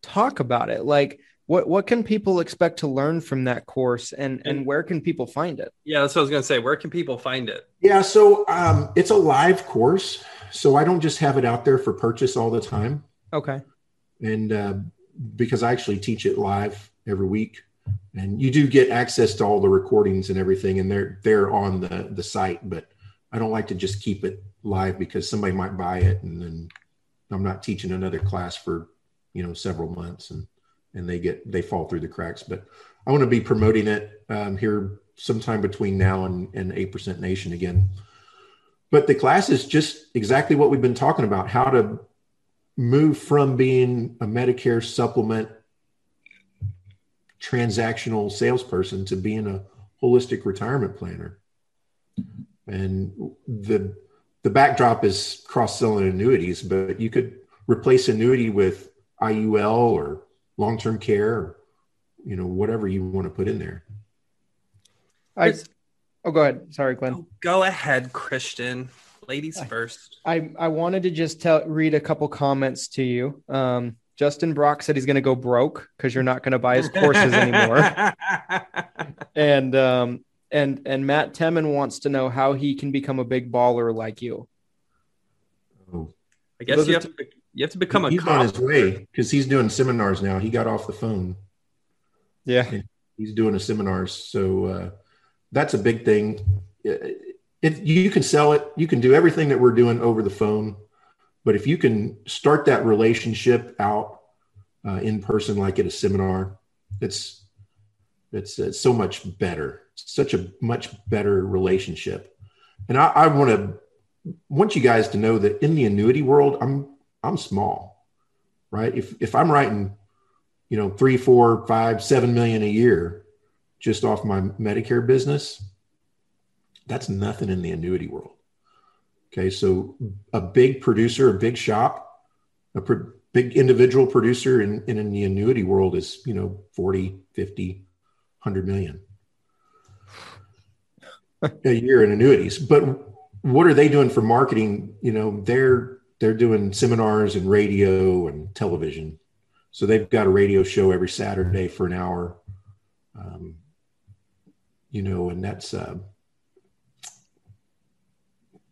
talk about it. Like, what what can people expect to learn from that course, and and where can people find it? Yeah, that's what I was going to say. Where can people find it? Yeah, so um, it's a live course, so I don't just have it out there for purchase all the time. Okay. and uh, because I actually teach it live every week, and you do get access to all the recordings and everything, and they're they're on the the site. But I don't like to just keep it live because somebody might buy it, and then I'm not teaching another class for you know several months, and and they get they fall through the cracks. But I want to be promoting it um, here sometime between now and and eight percent nation again. But the class is just exactly what we've been talking about: how to move from being a Medicare supplement transactional salesperson to being a holistic retirement planner. And the the backdrop is cross selling annuities, but you could replace annuity with IUL or long term care, or, you know, whatever you want to put in there. I. It's- Oh, go ahead. Sorry, Glenn. Oh, go ahead, Christian. Ladies first. I, I wanted to just tell read a couple comments to you. Um, Justin Brock said he's going to go broke because you're not going to buy his courses anymore. And um, and and Matt Temin wants to know how he can become a big baller like you. Oh, I guess Those you are have to be- you have to become a he's on his way because he's doing seminars now. He got off the phone. Yeah. he's doing a seminar so uh, that's a big thing. It, it, you can sell it you can do everything that we're doing over the phone but if you can start that relationship out uh, in person like at a seminar it's it's, it's so much better such a much better relationship. And i, I want to want you guys to know that in the annuity world i'm i'm small right? If if i'm writing you know three four five seven million a year just off my medicare business that's nothing in the annuity world. Okay so a big producer a big shop a pro- big individual producer in, in, in the annuity world is you know 40 50 100 million. A year in annuities. But what are they doing for marketing? You know they're they're doing seminars and radio and television. So they've got a radio show every Saturday for an hour, um, you know, and that's uh,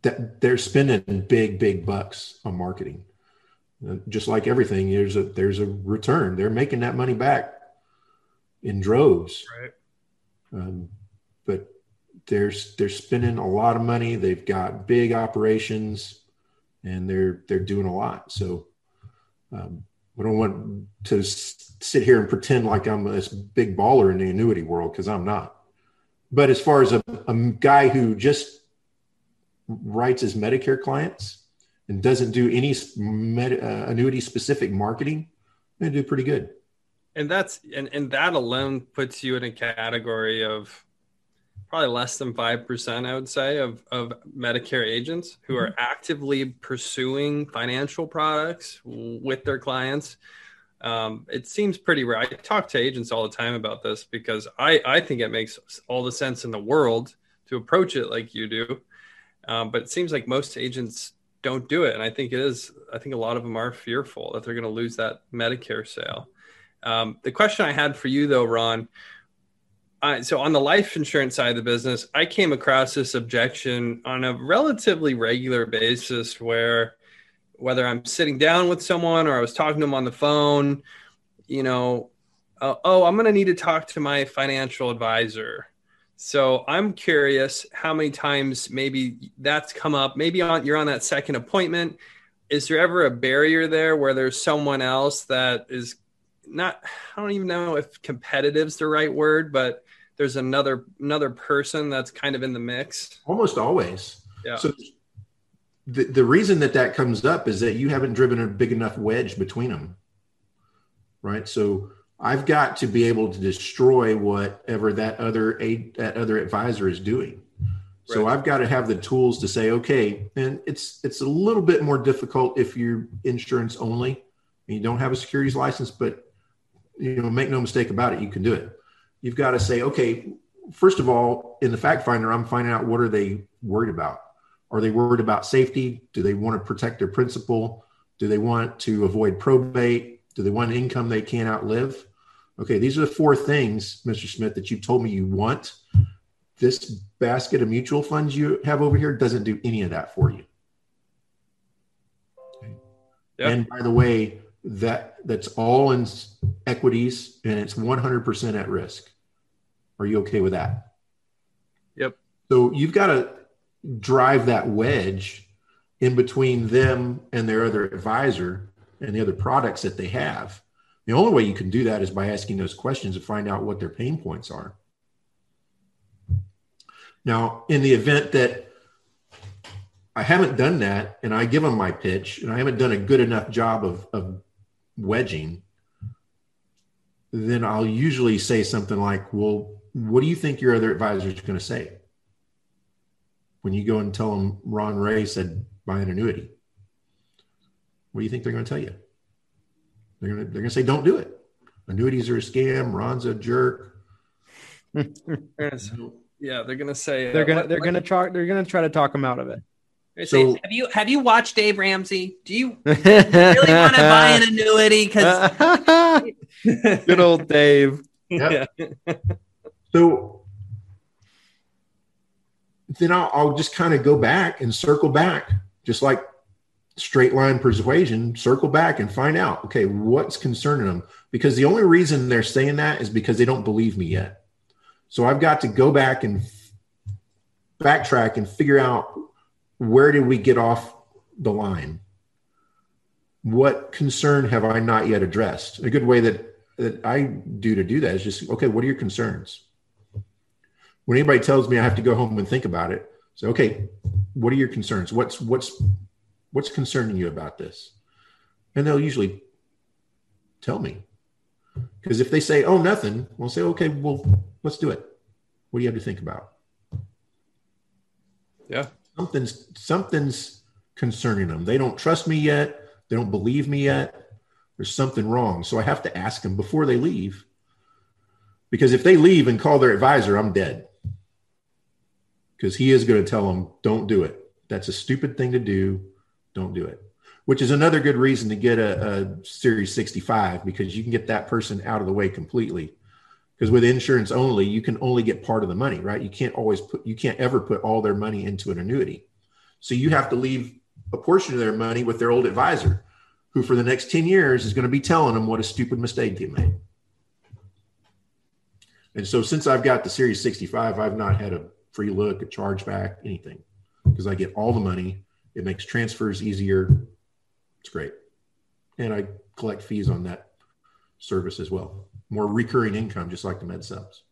that they're spending big, big bucks on marketing. Uh, just like everything, there's a there's a return. They're making that money back in droves. Right. Um, but they're they're spending a lot of money. They've got big operations, and they're they're doing a lot. So. Um, I don't want to s- sit here and pretend like I'm this big baller in the annuity world because I'm not. But as far as a, a guy who just writes his Medicare clients and doesn't do any med, uh, annuity specific marketing, they do pretty good. and that's and, and that alone puts you in a category of probably less than 5% i would say of, of medicare agents who are actively pursuing financial products with their clients Um, it seems pretty rare. I talk to agents all the time about this because I, I think it makes all the sense in the world to approach it like you do. Um, but it seems like most agents don't do it. And I think it is, I think a lot of them are fearful that they're going to lose that Medicare sale. Um, the question I had for you though, Ron, so on the life insurance side of the business, I came across this objection on a relatively regular basis where whether I'm sitting down with someone or I was talking to them on the phone, you know, uh, oh, I'm going to need to talk to my financial advisor. So I'm curious how many times maybe that's come up. Maybe on you're on that second appointment. Is there ever a barrier there where there's someone else that is not? I don't even know if competitive is the right word, but there's another another person that's kind of in the mix. Almost always. Yeah. So the, the reason that that comes up is that you haven't driven a big enough wedge between them right? So i've got to be able to destroy whatever that other aid, that other advisor is doing. So right. i've got to have the tools to say okay and it's it's a little bit more difficult if you're insurance only and you don't have a securities license but you know make no mistake about it you can do it. You've got to say okay first of all in the fact finder i'm finding out what are they worried about are they worried about safety? Do they want to protect their principal? Do they want to avoid probate? Do they want income they can't outlive? Okay, these are the four things, Mr. Smith, that you told me you want. This basket of mutual funds you have over here doesn't do any of that for you. Okay. Yep. And by the way, that that's all in equities and it's 100% at risk. Are you okay with that? Yep. So you've got to drive that wedge in between them and their other advisor and the other products that they have. The only way you can do that is by asking those questions to find out what their pain points are. Now, in the event that I haven't done that and I give them my pitch and I haven't done a good enough job of, of wedging, then I'll usually say something like, Well, what do you think your other advisor is going to say? When you go and tell them Ron Ray said buy an annuity? What do you think they're going to tell you? They're going to they're going to say don't do it. Annuities are a scam. Ron's a jerk. yeah, they're going to say uh, they're going to they're going to try they're going to try to talk them out of it. So, have you have you watched Dave Ramsey? Do you really want to buy an annuity? Because good old Dave. Yeah. so then I'll, I'll just kind of go back and circle back, just like straight line persuasion, circle back and find out, okay, what's concerning them? Because the only reason they're saying that is because they don't believe me yet. So I've got to go back and backtrack and figure out where did we get off the line? What concern have I not yet addressed? A good way that, that I do to do that is just, okay, what are your concerns? When anybody tells me I have to go home and think about it, say, okay, what are your concerns? What's what's what's concerning you about this? And they'll usually tell me. Because if they say, oh, nothing, we'll say, okay, well, let's do it. What do you have to think about? Yeah. Something's something's concerning them. They don't trust me yet. They don't believe me yet. There's something wrong. So I have to ask them before they leave. Because if they leave and call their advisor, I'm dead because he is going to tell them, don't do it. That's a stupid thing to do. Don't do it. Which is another good reason to get a, a Series 65 because you can get that person out of the way completely. Because with insurance only, you can only get part of the money, right? You can't always put, you can't ever put all their money into an annuity. So you have to leave a portion of their money with their old advisor, who for the next 10 years is going to be telling them what a stupid mistake they made. And so since I've got the Series 65, I've not had a free look, a chargeback, anything, because I get all the money. It makes transfers easier. It's great. And I collect fees on that service as well. More recurring income, just like the med subs.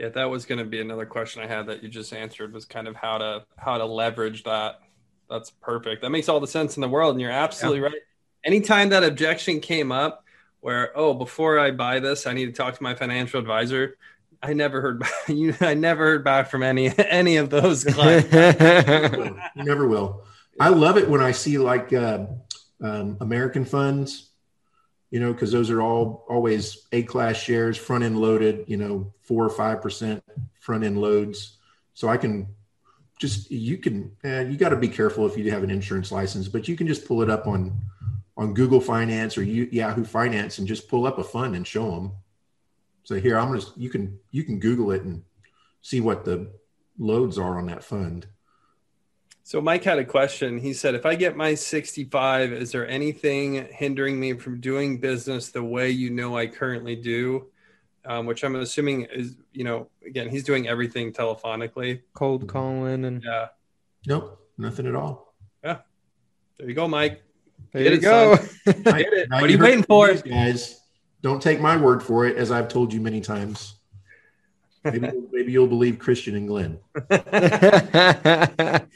Yeah, that was going to be another question I had that you just answered was kind of how to how to leverage that. That's perfect. That makes all the sense in the world, and you're absolutely yeah. right. Anytime that objection came up, where oh, before I buy this, I need to talk to my financial advisor. I never heard back. You, I never heard back from any any of those clients. you never will. I love it when I see like uh, um, American funds you know, because those are all always A class shares, front end loaded, you know, four or five percent front end loads. So I can just you can eh, you got to be careful if you have an insurance license, but you can just pull it up on on Google Finance or you, Yahoo Finance and just pull up a fund and show them. Say here, I'm gonna you can you can Google it and see what the loads are on that fund. So Mike had a question. He said, if I get my 65, is there anything hindering me from doing business the way you know I currently do? Um, which I'm assuming is, you know, again, he's doing everything telephonically. Cold calling and Yeah. Nope, nothing at all. Yeah. There you go, Mike. there Get you it, go. Right, Get it. What are you waiting for? Guys, don't take my word for it, as I've told you many times. Maybe, maybe you'll believe Christian and Glenn.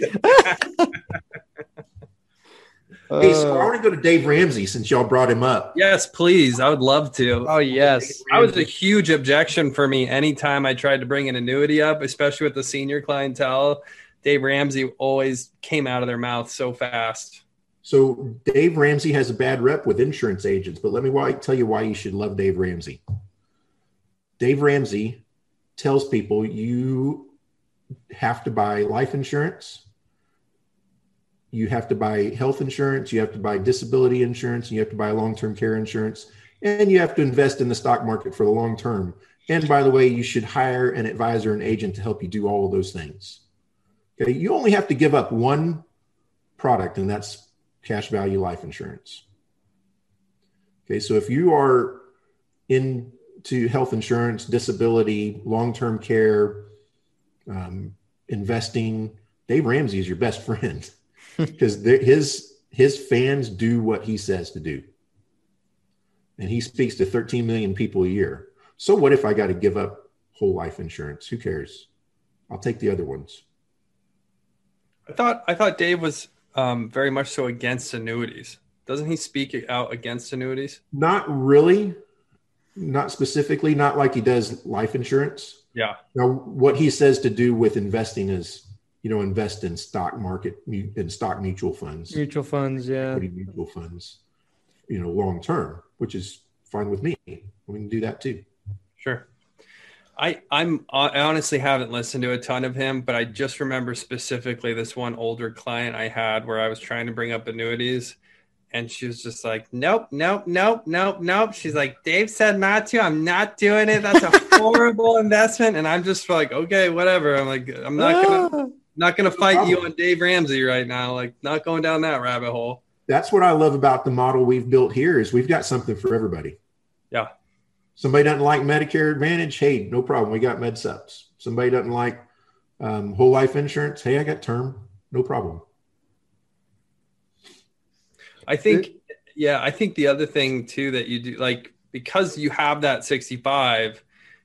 Hey, so I Uh, want to go to Dave Ramsey since y'all brought him up. Yes, please. I would love to. oh yes. That was a huge objection for me anytime I tried to bring an annuity up, especially with the senior clientele. Dave Ramsey always came out of their mouth so fast. So Dave Ramsey has a bad rep with insurance agents, but let me why, tell you why you should love Dave Ramsey. Dave Ramsey tells people you have to buy life insurance, you have to buy health insurance, you have to buy disability insurance, you have to buy long-term care insurance, and you have to invest in the stock market for the long term. And by the way, you should hire an advisor and agent to help you do all of those things. Okay, you only have to give up one product, and that's cash value life insurance. Okay, so if you are into health insurance, disability, long term care, um, investing, Dave Ramsey is your best friend because his his fans do what he says to do, and he speaks to 13 million people a year. So what if I got to give up whole life insurance? Who cares? I'll take the other ones. I thought I thought Dave was um, very much so against annuities. Doesn't he speak out against annuities? Not really, not specifically, not like he does life insurance. Yeah. Now, what he says to do with investing is, you know, invest in stock market in stock mutual funds, Mutual funds, yeah. equity mutual funds, you know, long term, which is fine with me. We can do that too. Sure. I I'm I honestly haven't listened to a ton of him, but I just remember specifically this one older client I had where I was trying to bring up annuities and she was just like, "Nope, nope, nope, nope, nope." She's like, "Dave said not to. I'm not doing it. That's a horrible investment." And I'm just like, "Okay, whatever." I'm like, "I'm not going to ah. not to fight you on Dave Ramsey right now. Like not going down that rabbit hole." That's what I love about the model we've built here is we've got something for everybody. Yeah. Somebody doesn't like Medicare Advantage. Hey, no problem. We got med subs. Somebody doesn't like um, whole life insurance. Hey, I got term. No problem. I think, yeah, I think the other thing too that you do, like, because you have that 65,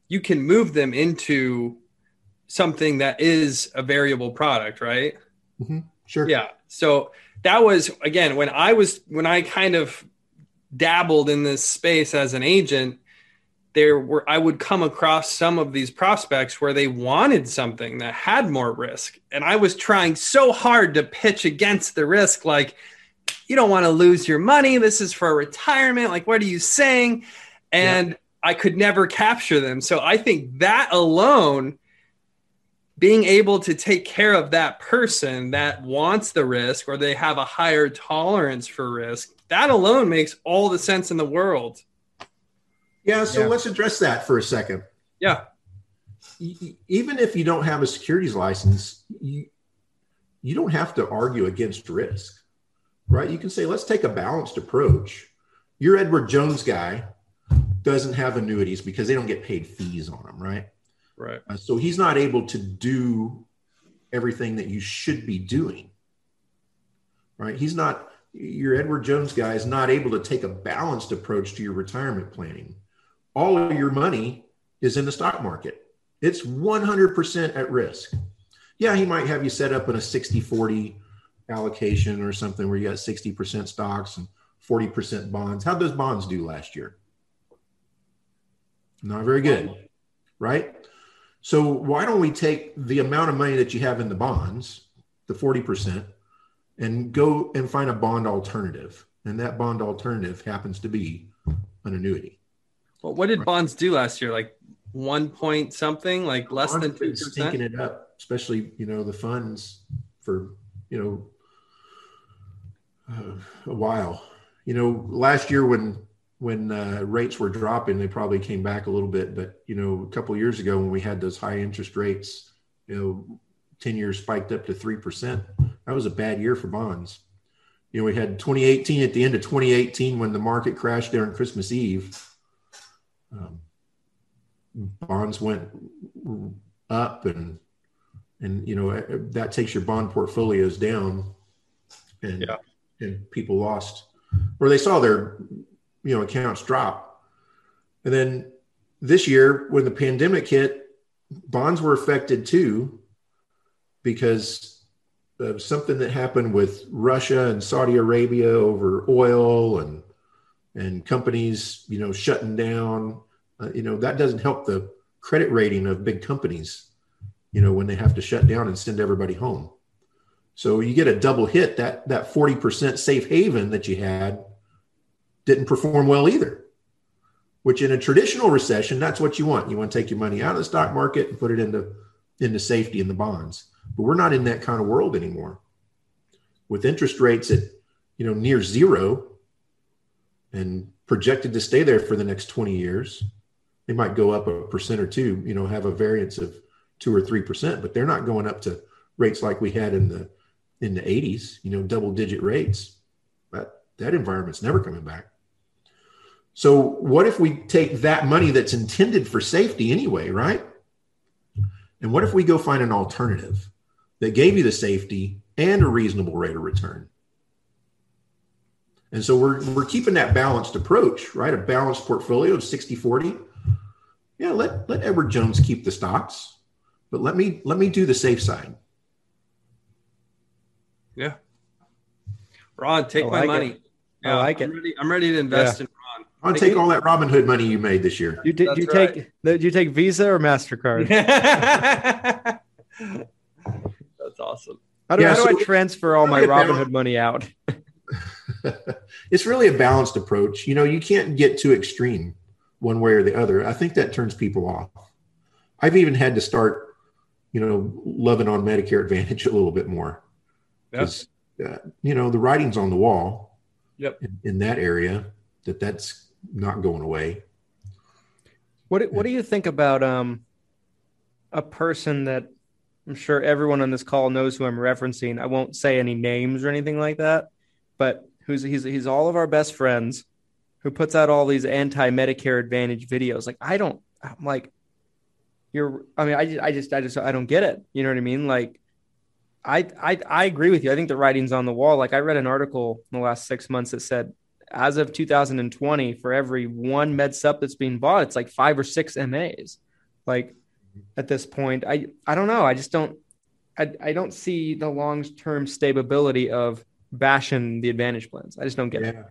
you can move them into something that is a variable product, right? Sure. Yeah. So that was, again, when I was, when I kind of dabbled in this space as an agent, there were, I would come across some of these prospects where they wanted something that had more risk. And I was trying so hard to pitch against the risk, like, you don't want to lose your money. This is for retirement. Like, what are you saying? And yeah. I could never capture them. So I think that alone, being able to take care of that person that wants the risk or they have a higher tolerance for risk, that alone makes all the sense in the world. Yeah. So yeah. let's address that for a second. Yeah. Even if you don't have a securities license, you, you don't have to argue against risk right? You can say, let's take a balanced approach. Your Edward Jones guy doesn't have annuities because they don't get paid fees on them, right? Right. Uh, so he's not able to do everything that you should be doing, right? He's not, your Edward Jones guy is not able to take a balanced approach to your retirement planning. All of your money is in the stock market, it's 100% at risk. Yeah, he might have you set up in a 60 40 allocation or something where you got 60% stocks and 40% bonds. How'd those bonds do last year? Not very good, right? So why don't we take the amount of money that you have in the bonds, the 40%, and go and find a bond alternative? and that bond alternative happens to be an annuity. Well, what did bonds do last year? Like one point something, like less Bonds than two been stinking it up, especially you know the funds for you know uh, a while. You know, last year when when uh, rates were dropping, they probably came back a little bit. But you know, a couple of years ago when we had those high interest rates, you know, ten years spiked up to three percent. That was a bad year for bonds. You know, we had 2018 at the end of 2018 when the market crashed during Christmas Eve. Um, bonds went up and and you know that takes your bond portfolios down and Yeah. and people lost or they saw their you know accounts drop and then this year when the pandemic hit bonds were affected too because of something that happened with Russia and Saudi Arabia over oil and and companies you know shutting down uh, you know that doesn't help the credit rating of big companies you know when they have to shut down and send everybody home. So you get a double hit. That that 40% safe haven that you had didn't perform well either which in a traditional recession that's what you want. You want to take your money out of the stock market and put it into into safety in the bonds. But we're not in that kind of world anymore. With interest rates at you know near zero and projected to stay there for the next 20 years they might go up a percent or two you know have a variance of two or three percent but they're not going up to rates like we had in the in the 80s you know double digit rates. But that environment's never coming back. So what if we take that money that's intended for safety anyway right? And what if we go find an alternative that gave you the safety and a reasonable rate of return and so we're, we're keeping that balanced approach right a balanced portfolio of 60 40 yeah let, let edward jones keep the stocks but let me let me do the safe side Yeah. Ron, take I my money. it. I like I'm it. Ready, I'm ready to invest in Ron. i'll take all that Robinhood money you made this year You did That's you right. take did you take Visa or Mastercard? That's awesome. How do, Yeah, how do so- I transfer all my Look at that. Robinhood money out? it's really a balanced approach you know you can't get too extreme one way or the other i think that turns people off i've even had to start you know loving on medicare advantage a little bit more Yeah. 'Cause, uh, you know the writing's on the wall Yep. in, in that area that that's not going away What What do you think about um a person that I'm sure everyone on this call knows who I'm referencing? I won't say any names or anything like that, but who's he's he's all of our best friends who puts out all these anti Medicare Advantage videos. Like I don't, I'm like, you're. I mean, I just, I just, I just, I don't get it. You know what I mean? Like. I, I I agree with you. I think the writing's on the wall. Like I read an article in the last six months that said as of 2020, for every one med sup that's being bought, it's like five or six MAs. Like at this point, I I don't know. I just don't. I I don't see the long term stability of bashing the advantage plans. I just don't get it. yeah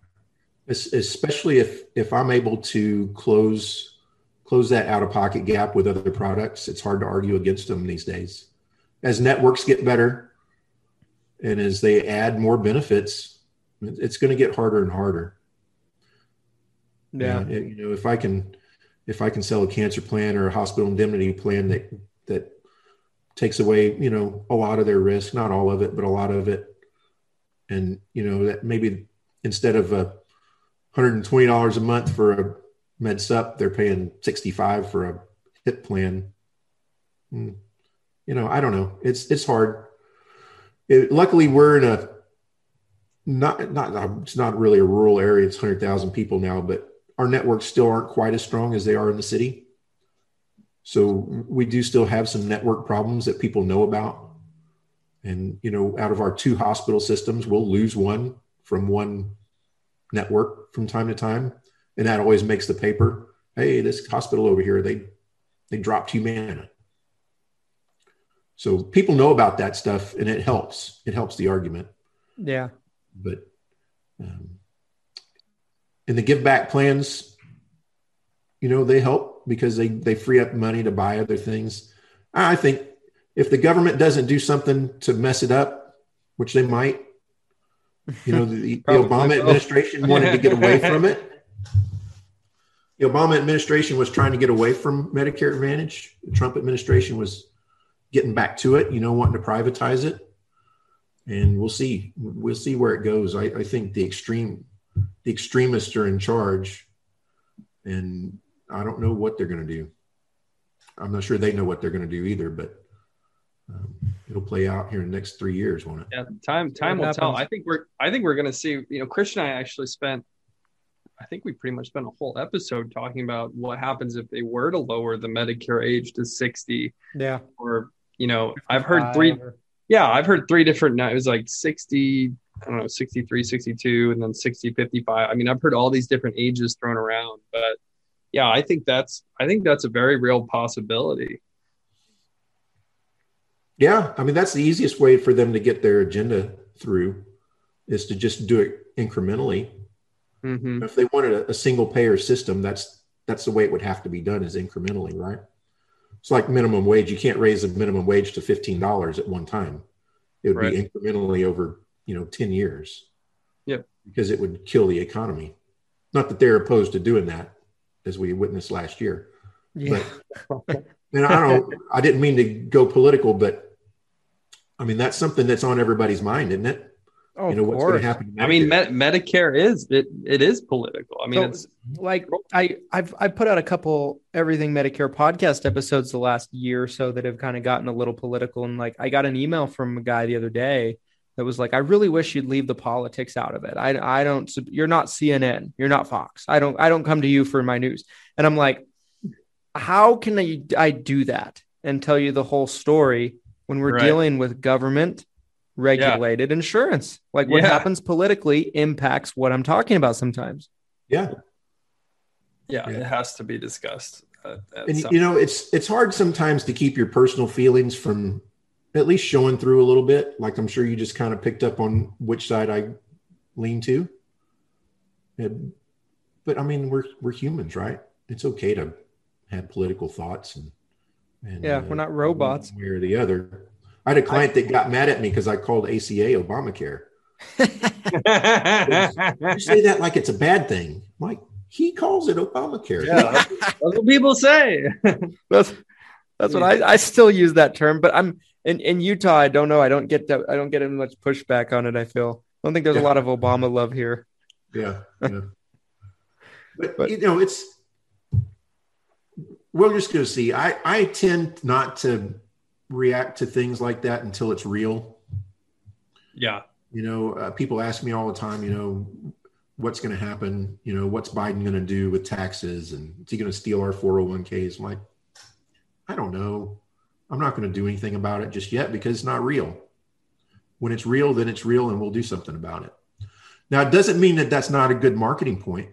Es- especially if if i'm able to close close that out of pocket gap with other products it's hard to argue against them these days as networks get better and as they add more benefits it's going to get harder and harder Yeah. You know if i can if i can sell a cancer plan or a hospital indemnity plan that that takes away you know a lot of their risk not all of it but a lot of it and you know that maybe instead of a $120 a month for a med sup they're paying 65 for a hip plan. Hmm. you know i don't know. It's it's hard. It, luckily we're in a not not it's not really a rural area. It's 100,000 people now but our networks still aren't quite as strong as they are in the city. So we do still have some network problems that people know about and you know out of our two hospital systems we'll lose one from one network from time to time. And that always makes the paper hey this hospital over here they they dropped humana. So people know about that stuff and it helps. It helps the argument. Yeah. but um, and the give back plans you know they help because they they free up money to buy other things. I think if the government doesn't do something to mess it up which they might You know, the, the Obama administration wanted to get away from it. The Obama administration was trying to get away from Medicare Advantage. The Trump administration was getting back to it, you know, wanting to privatize it. And we'll see. We'll see where it goes. I, I think the extreme, the extremists are in charge, and I don't know what they're going to do. I'm not sure they know what they're going to do either, but um, it'll play out here in the next three years, won't it? Yeah, time time will tell. I think we're I think we're going to see. You know, Chris and I actually spent. I think we pretty much spent a whole episode talking about what happens if they were to lower the Medicare age to 60. Yeah. Or you know, I've heard three. Yeah, I've heard three different. It was like 60. I don't know, 63, 62, and then 60, 55. I mean, I've heard all these different ages thrown around, but yeah, I think that's I think that's a very real possibility. Yeah, I mean that's the easiest way for them to get their agenda through is to just do it incrementally. Mm-hmm. If they wanted a, a, single payer system, that's that's the way it would have to be done is incrementally, right? It's like minimum wage. You can't raise the minimum wage to fifteen dollars at one time. It would right. be incrementally over, you know, ten years. Yep. Because it would kill the economy. Not that they're opposed to doing that, as we witnessed last year. Yeah. But and I don't. I didn't mean to go political, but I mean, that's something that's on everybody's mind, isn't it? Oh, you know what's going to happen. I mean, Med- Medicare is it it is political. I mean, so, it's like I I've I've put out a couple everything Medicare podcast episodes the last year or so that have kind of gotten a little political. And like, I got an email from a guy the other day that was like, I really wish you'd leave the politics out of it. I I don't. You're not CNN. You're not Fox. I don't I don't come to you for my news. And I'm like, how can I I do that and tell you the whole story? When we're right. dealing with government regulated yeah. insurance. Like what yeah. happens politically impacts what I'm talking about sometimes. Yeah. Yeah, yeah. it has to be discussed. and you know, it's it's hard sometimes to keep your personal feelings from at least showing through a little bit. Like I'm sure you just kind of picked up on which side I lean to. And, but I mean, we're we're humans, right? It's okay to have political thoughts and and, yeah, uh, we're not robots. One way or the other. I had a client I, that got mad at me because I called ACA Obamacare. you say that like it's a bad thing. I'm like he calls it Obamacare. Yeah, that's what people say. that's that's what I, I still use that term, but I'm in, in Utah. I don't know. I don't get that. I don't get as much pushback on it. I feel. I don't think there's yeah. a lot of Obama love here. Yeah, yeah. but, but you know, it's we're just going to see. I, I tend not to react to things like that until it's real. Yeah. You know, uh, people ask me all the time, you know, what's going to happen? You know, what's Biden going to do with taxes? And is he going to steal our 401ks? I'm like, I don't know. I'm not going to do anything about it just yet because it's not real. When it's real, then it's real and we'll do something about it. Now, it doesn't mean that that's not a good marketing point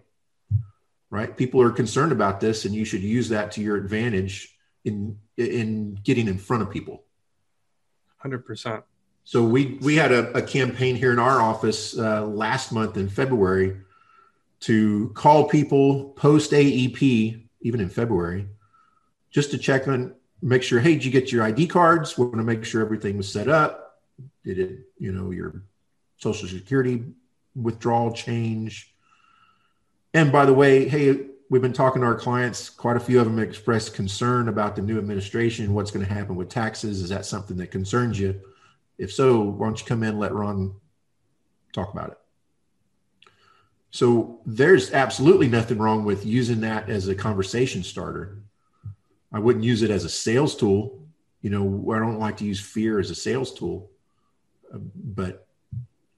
right? People are concerned about this, and you should use that to your advantage in in getting in front of people. Hundred percent. So we we had a, a, campaign here in our office uh, last month in February to call people post AEP, even in February, just to check on, make sure, hey, did you get your ID cards? We want to make sure everything was set up. Did it, you know, your social security withdrawal change? And by the way, hey, we've been talking to our clients. Quite a few of them expressed concern about the new administration. What's going to happen with taxes? Is that something that concerns you? If so, why don't you come in and let Ron talk about it? So there's absolutely nothing wrong with using that as a conversation starter. I wouldn't use it as a sales tool. You know, I don't like to use fear as a sales tool, but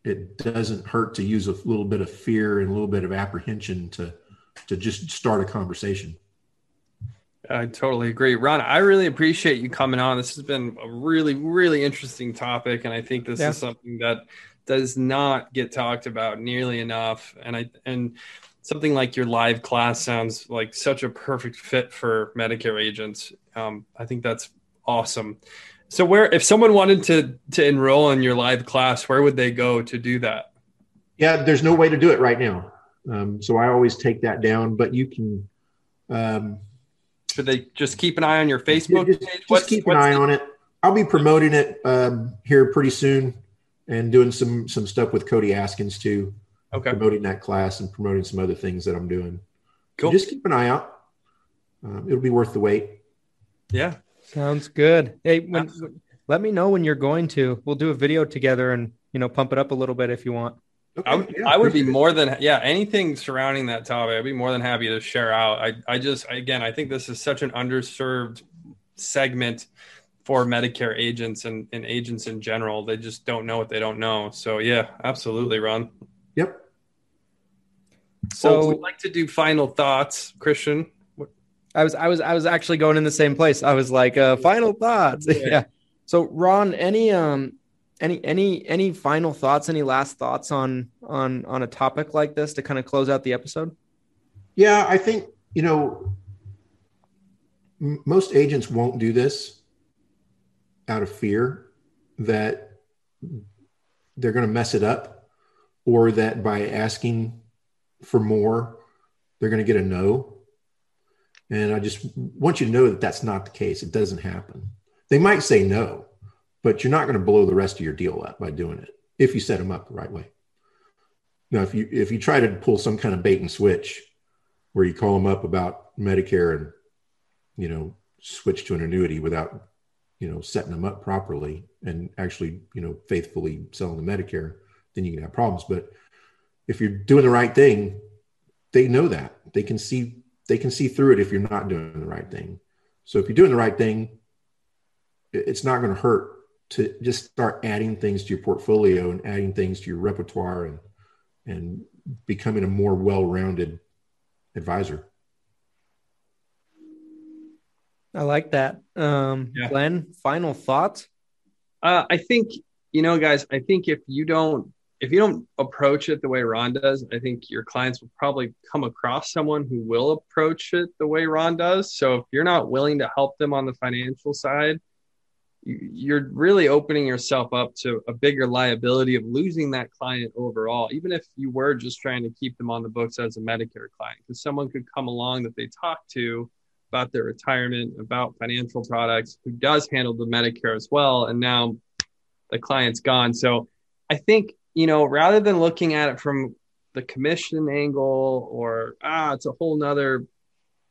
it doesn't hurt to use a little bit of fear and a little bit of apprehension to to just start a conversation. I totally agree. Ron, I really appreciate you coming on. This has been a really, really interesting topic. And I think this yeah. is something that does not get talked about nearly enough. And I and something like your live class sounds like such a perfect fit for Medicare agents. Um, I think that's awesome. So where if someone wanted to to enroll in your live class, where would they go to do that? Yeah, there's no way to do it right now. Um, so I always take that down, but you can. Um, Should they just keep an eye on your Facebook just, page? Just keep an eye the- on it. I'll be promoting it um, here pretty soon. and doing some some stuff with Cody Askins too, Okay. promoting that class and promoting some other things that I'm doing. So Cool. just keep an eye out. Um, it'll be worth the wait. Yeah. Sounds good. Hey, when, let me know when you're going to. We'll do a video together and you know pump it up a little bit if you want. Okay, I would, yeah, I would be more than yeah anything surrounding that topic. I'd be more than happy to share out. I I just again I think this is such an underserved segment for Medicare agents and, and agents in general. They just don't know what they don't know. So yeah, absolutely, Ron. Yep. So So we'd like to do final thoughts, Christian. I was I was I was actually going in the same place. I was like, uh, final thoughts. Yeah. yeah. So Ron, any um any any any final thoughts, any last thoughts on on on a topic like this to kind of close out the episode? Yeah, I think you know m- most agents won't do this out of fear that they're going to mess it up, or that by asking for more, they're going to get a no. And I just want you to know that that's not the case. It doesn't happen. They might say no, but you're not going to blow the rest of your deal up by doing it if you set them up the right way. Now, if you if you try to pull some kind of bait and switch, where you call them up about Medicare and you know switch to an annuity without you know setting them up properly and actually you know faithfully selling the Medicare, then you can have problems. But if you're doing the right thing, they know that they can see they can see through it if you're not doing the right thing. So if you're doing the right thing, it's not going to hurt to just start adding things to your portfolio and adding things to your repertoire and and becoming a more well-rounded advisor. I like that. Um, Yeah. Glenn, final thoughts? Uh, I think you know, guys. I think if you don't if you don't approach it the way Ron does, I think your clients will probably come across someone who will approach it the way Ron does. So if you're not willing to help them on the financial side, you- you're really opening yourself up to a bigger liability of losing that client overall, even if you were just trying to keep them on the books as a Medicare client, because someone could come along that they talk to about their retirement, about financial products, who does handle the Medicare as well. And now the client's gone. So I think, you know, rather than looking at it from the commission angle or, ah, it's a whole nother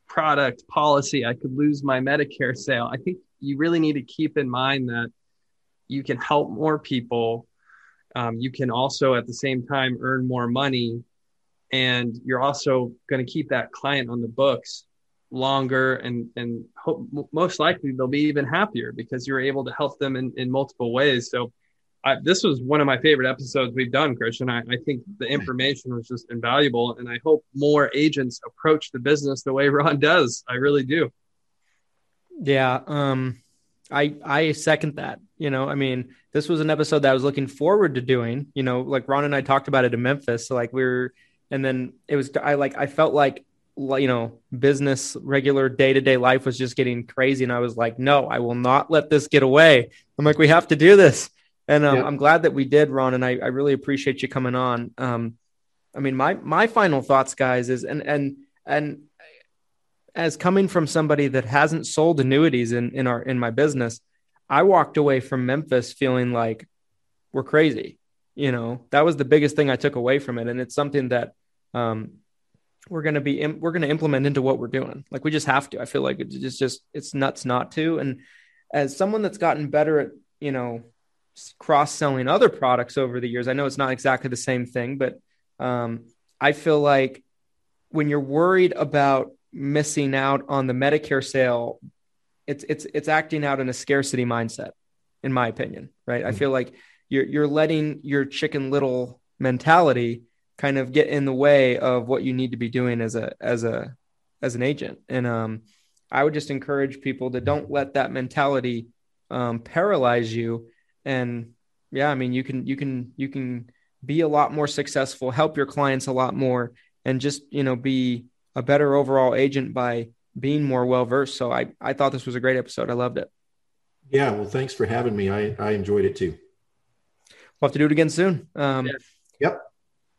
product policy, I could lose my Medicare sale. I think you really need to keep in mind that you can help more people. Um, you can also at the same time earn more money. And you're also going to keep that client on the books longer and and hope, most likely they'll be even happier because you're able to help them in, in multiple ways so I, this was one of my favorite episodes we've done christian I, I think the information was just invaluable and i hope more agents approach the business the way ron does i really do Yeah, um, I I second that. You know, I mean, this was an episode that I was looking forward to doing. You know, like Ron and I talked about it in Memphis. So like we were, and then it was I like I felt like like, you know business regular day to day life was just getting crazy, and I was like, no, I will not let this get away. I'm like, we have to do this, and um. I'm glad that we did, Ron, and I I really appreciate you coming on. Um, I mean, my my final thoughts, guys, is and and and as coming from somebody that hasn't sold annuities in in our in my business, I walked away from Memphis feeling like we're crazy. You know, that was the biggest thing I took away from it, and it's something that um, we're going to be im- we're going to implement into what we're doing. Like we just have to. I feel like it's just just it's nuts not to. And as someone that's gotten better at you know cross selling other products over the years, I know it's not exactly the same thing, but um, I feel like when you're worried about missing out on the Medicare sale, it's it's it's acting out in a scarcity mindset, in my opinion. Right? I Mhm. feel like you're you're letting your chicken little mentality kind of get in the way of what you need to be doing as a as a as an agent. And um, I would just encourage people to don't let that mentality um, paralyze you. And yeah, I mean, you can you can you can be a lot more successful, help your clients a lot more, and just you know be a better overall agent by being more well versed. So I I thought this was a great episode. I loved it. Yeah, well, thanks for having me. I, I enjoyed it too. We'll have to do it again soon. Um, Yeah. Yep.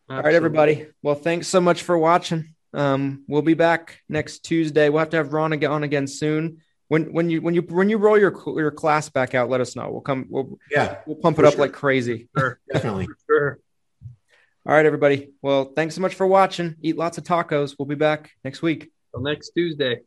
All right, everybody. Well, thanks so much for watching. Um, we'll be back next Tuesday. We'll have to have Ron again on again soon. When when you when you when you roll your your class back out, let us know. We'll come. We'll Yeah, we'll pump it up sure. like crazy. Sure, definitely. Sure. All right, everybody. Well, thanks so much for watching. Eat lots of tacos. We'll be back next week. Till next Tuesday.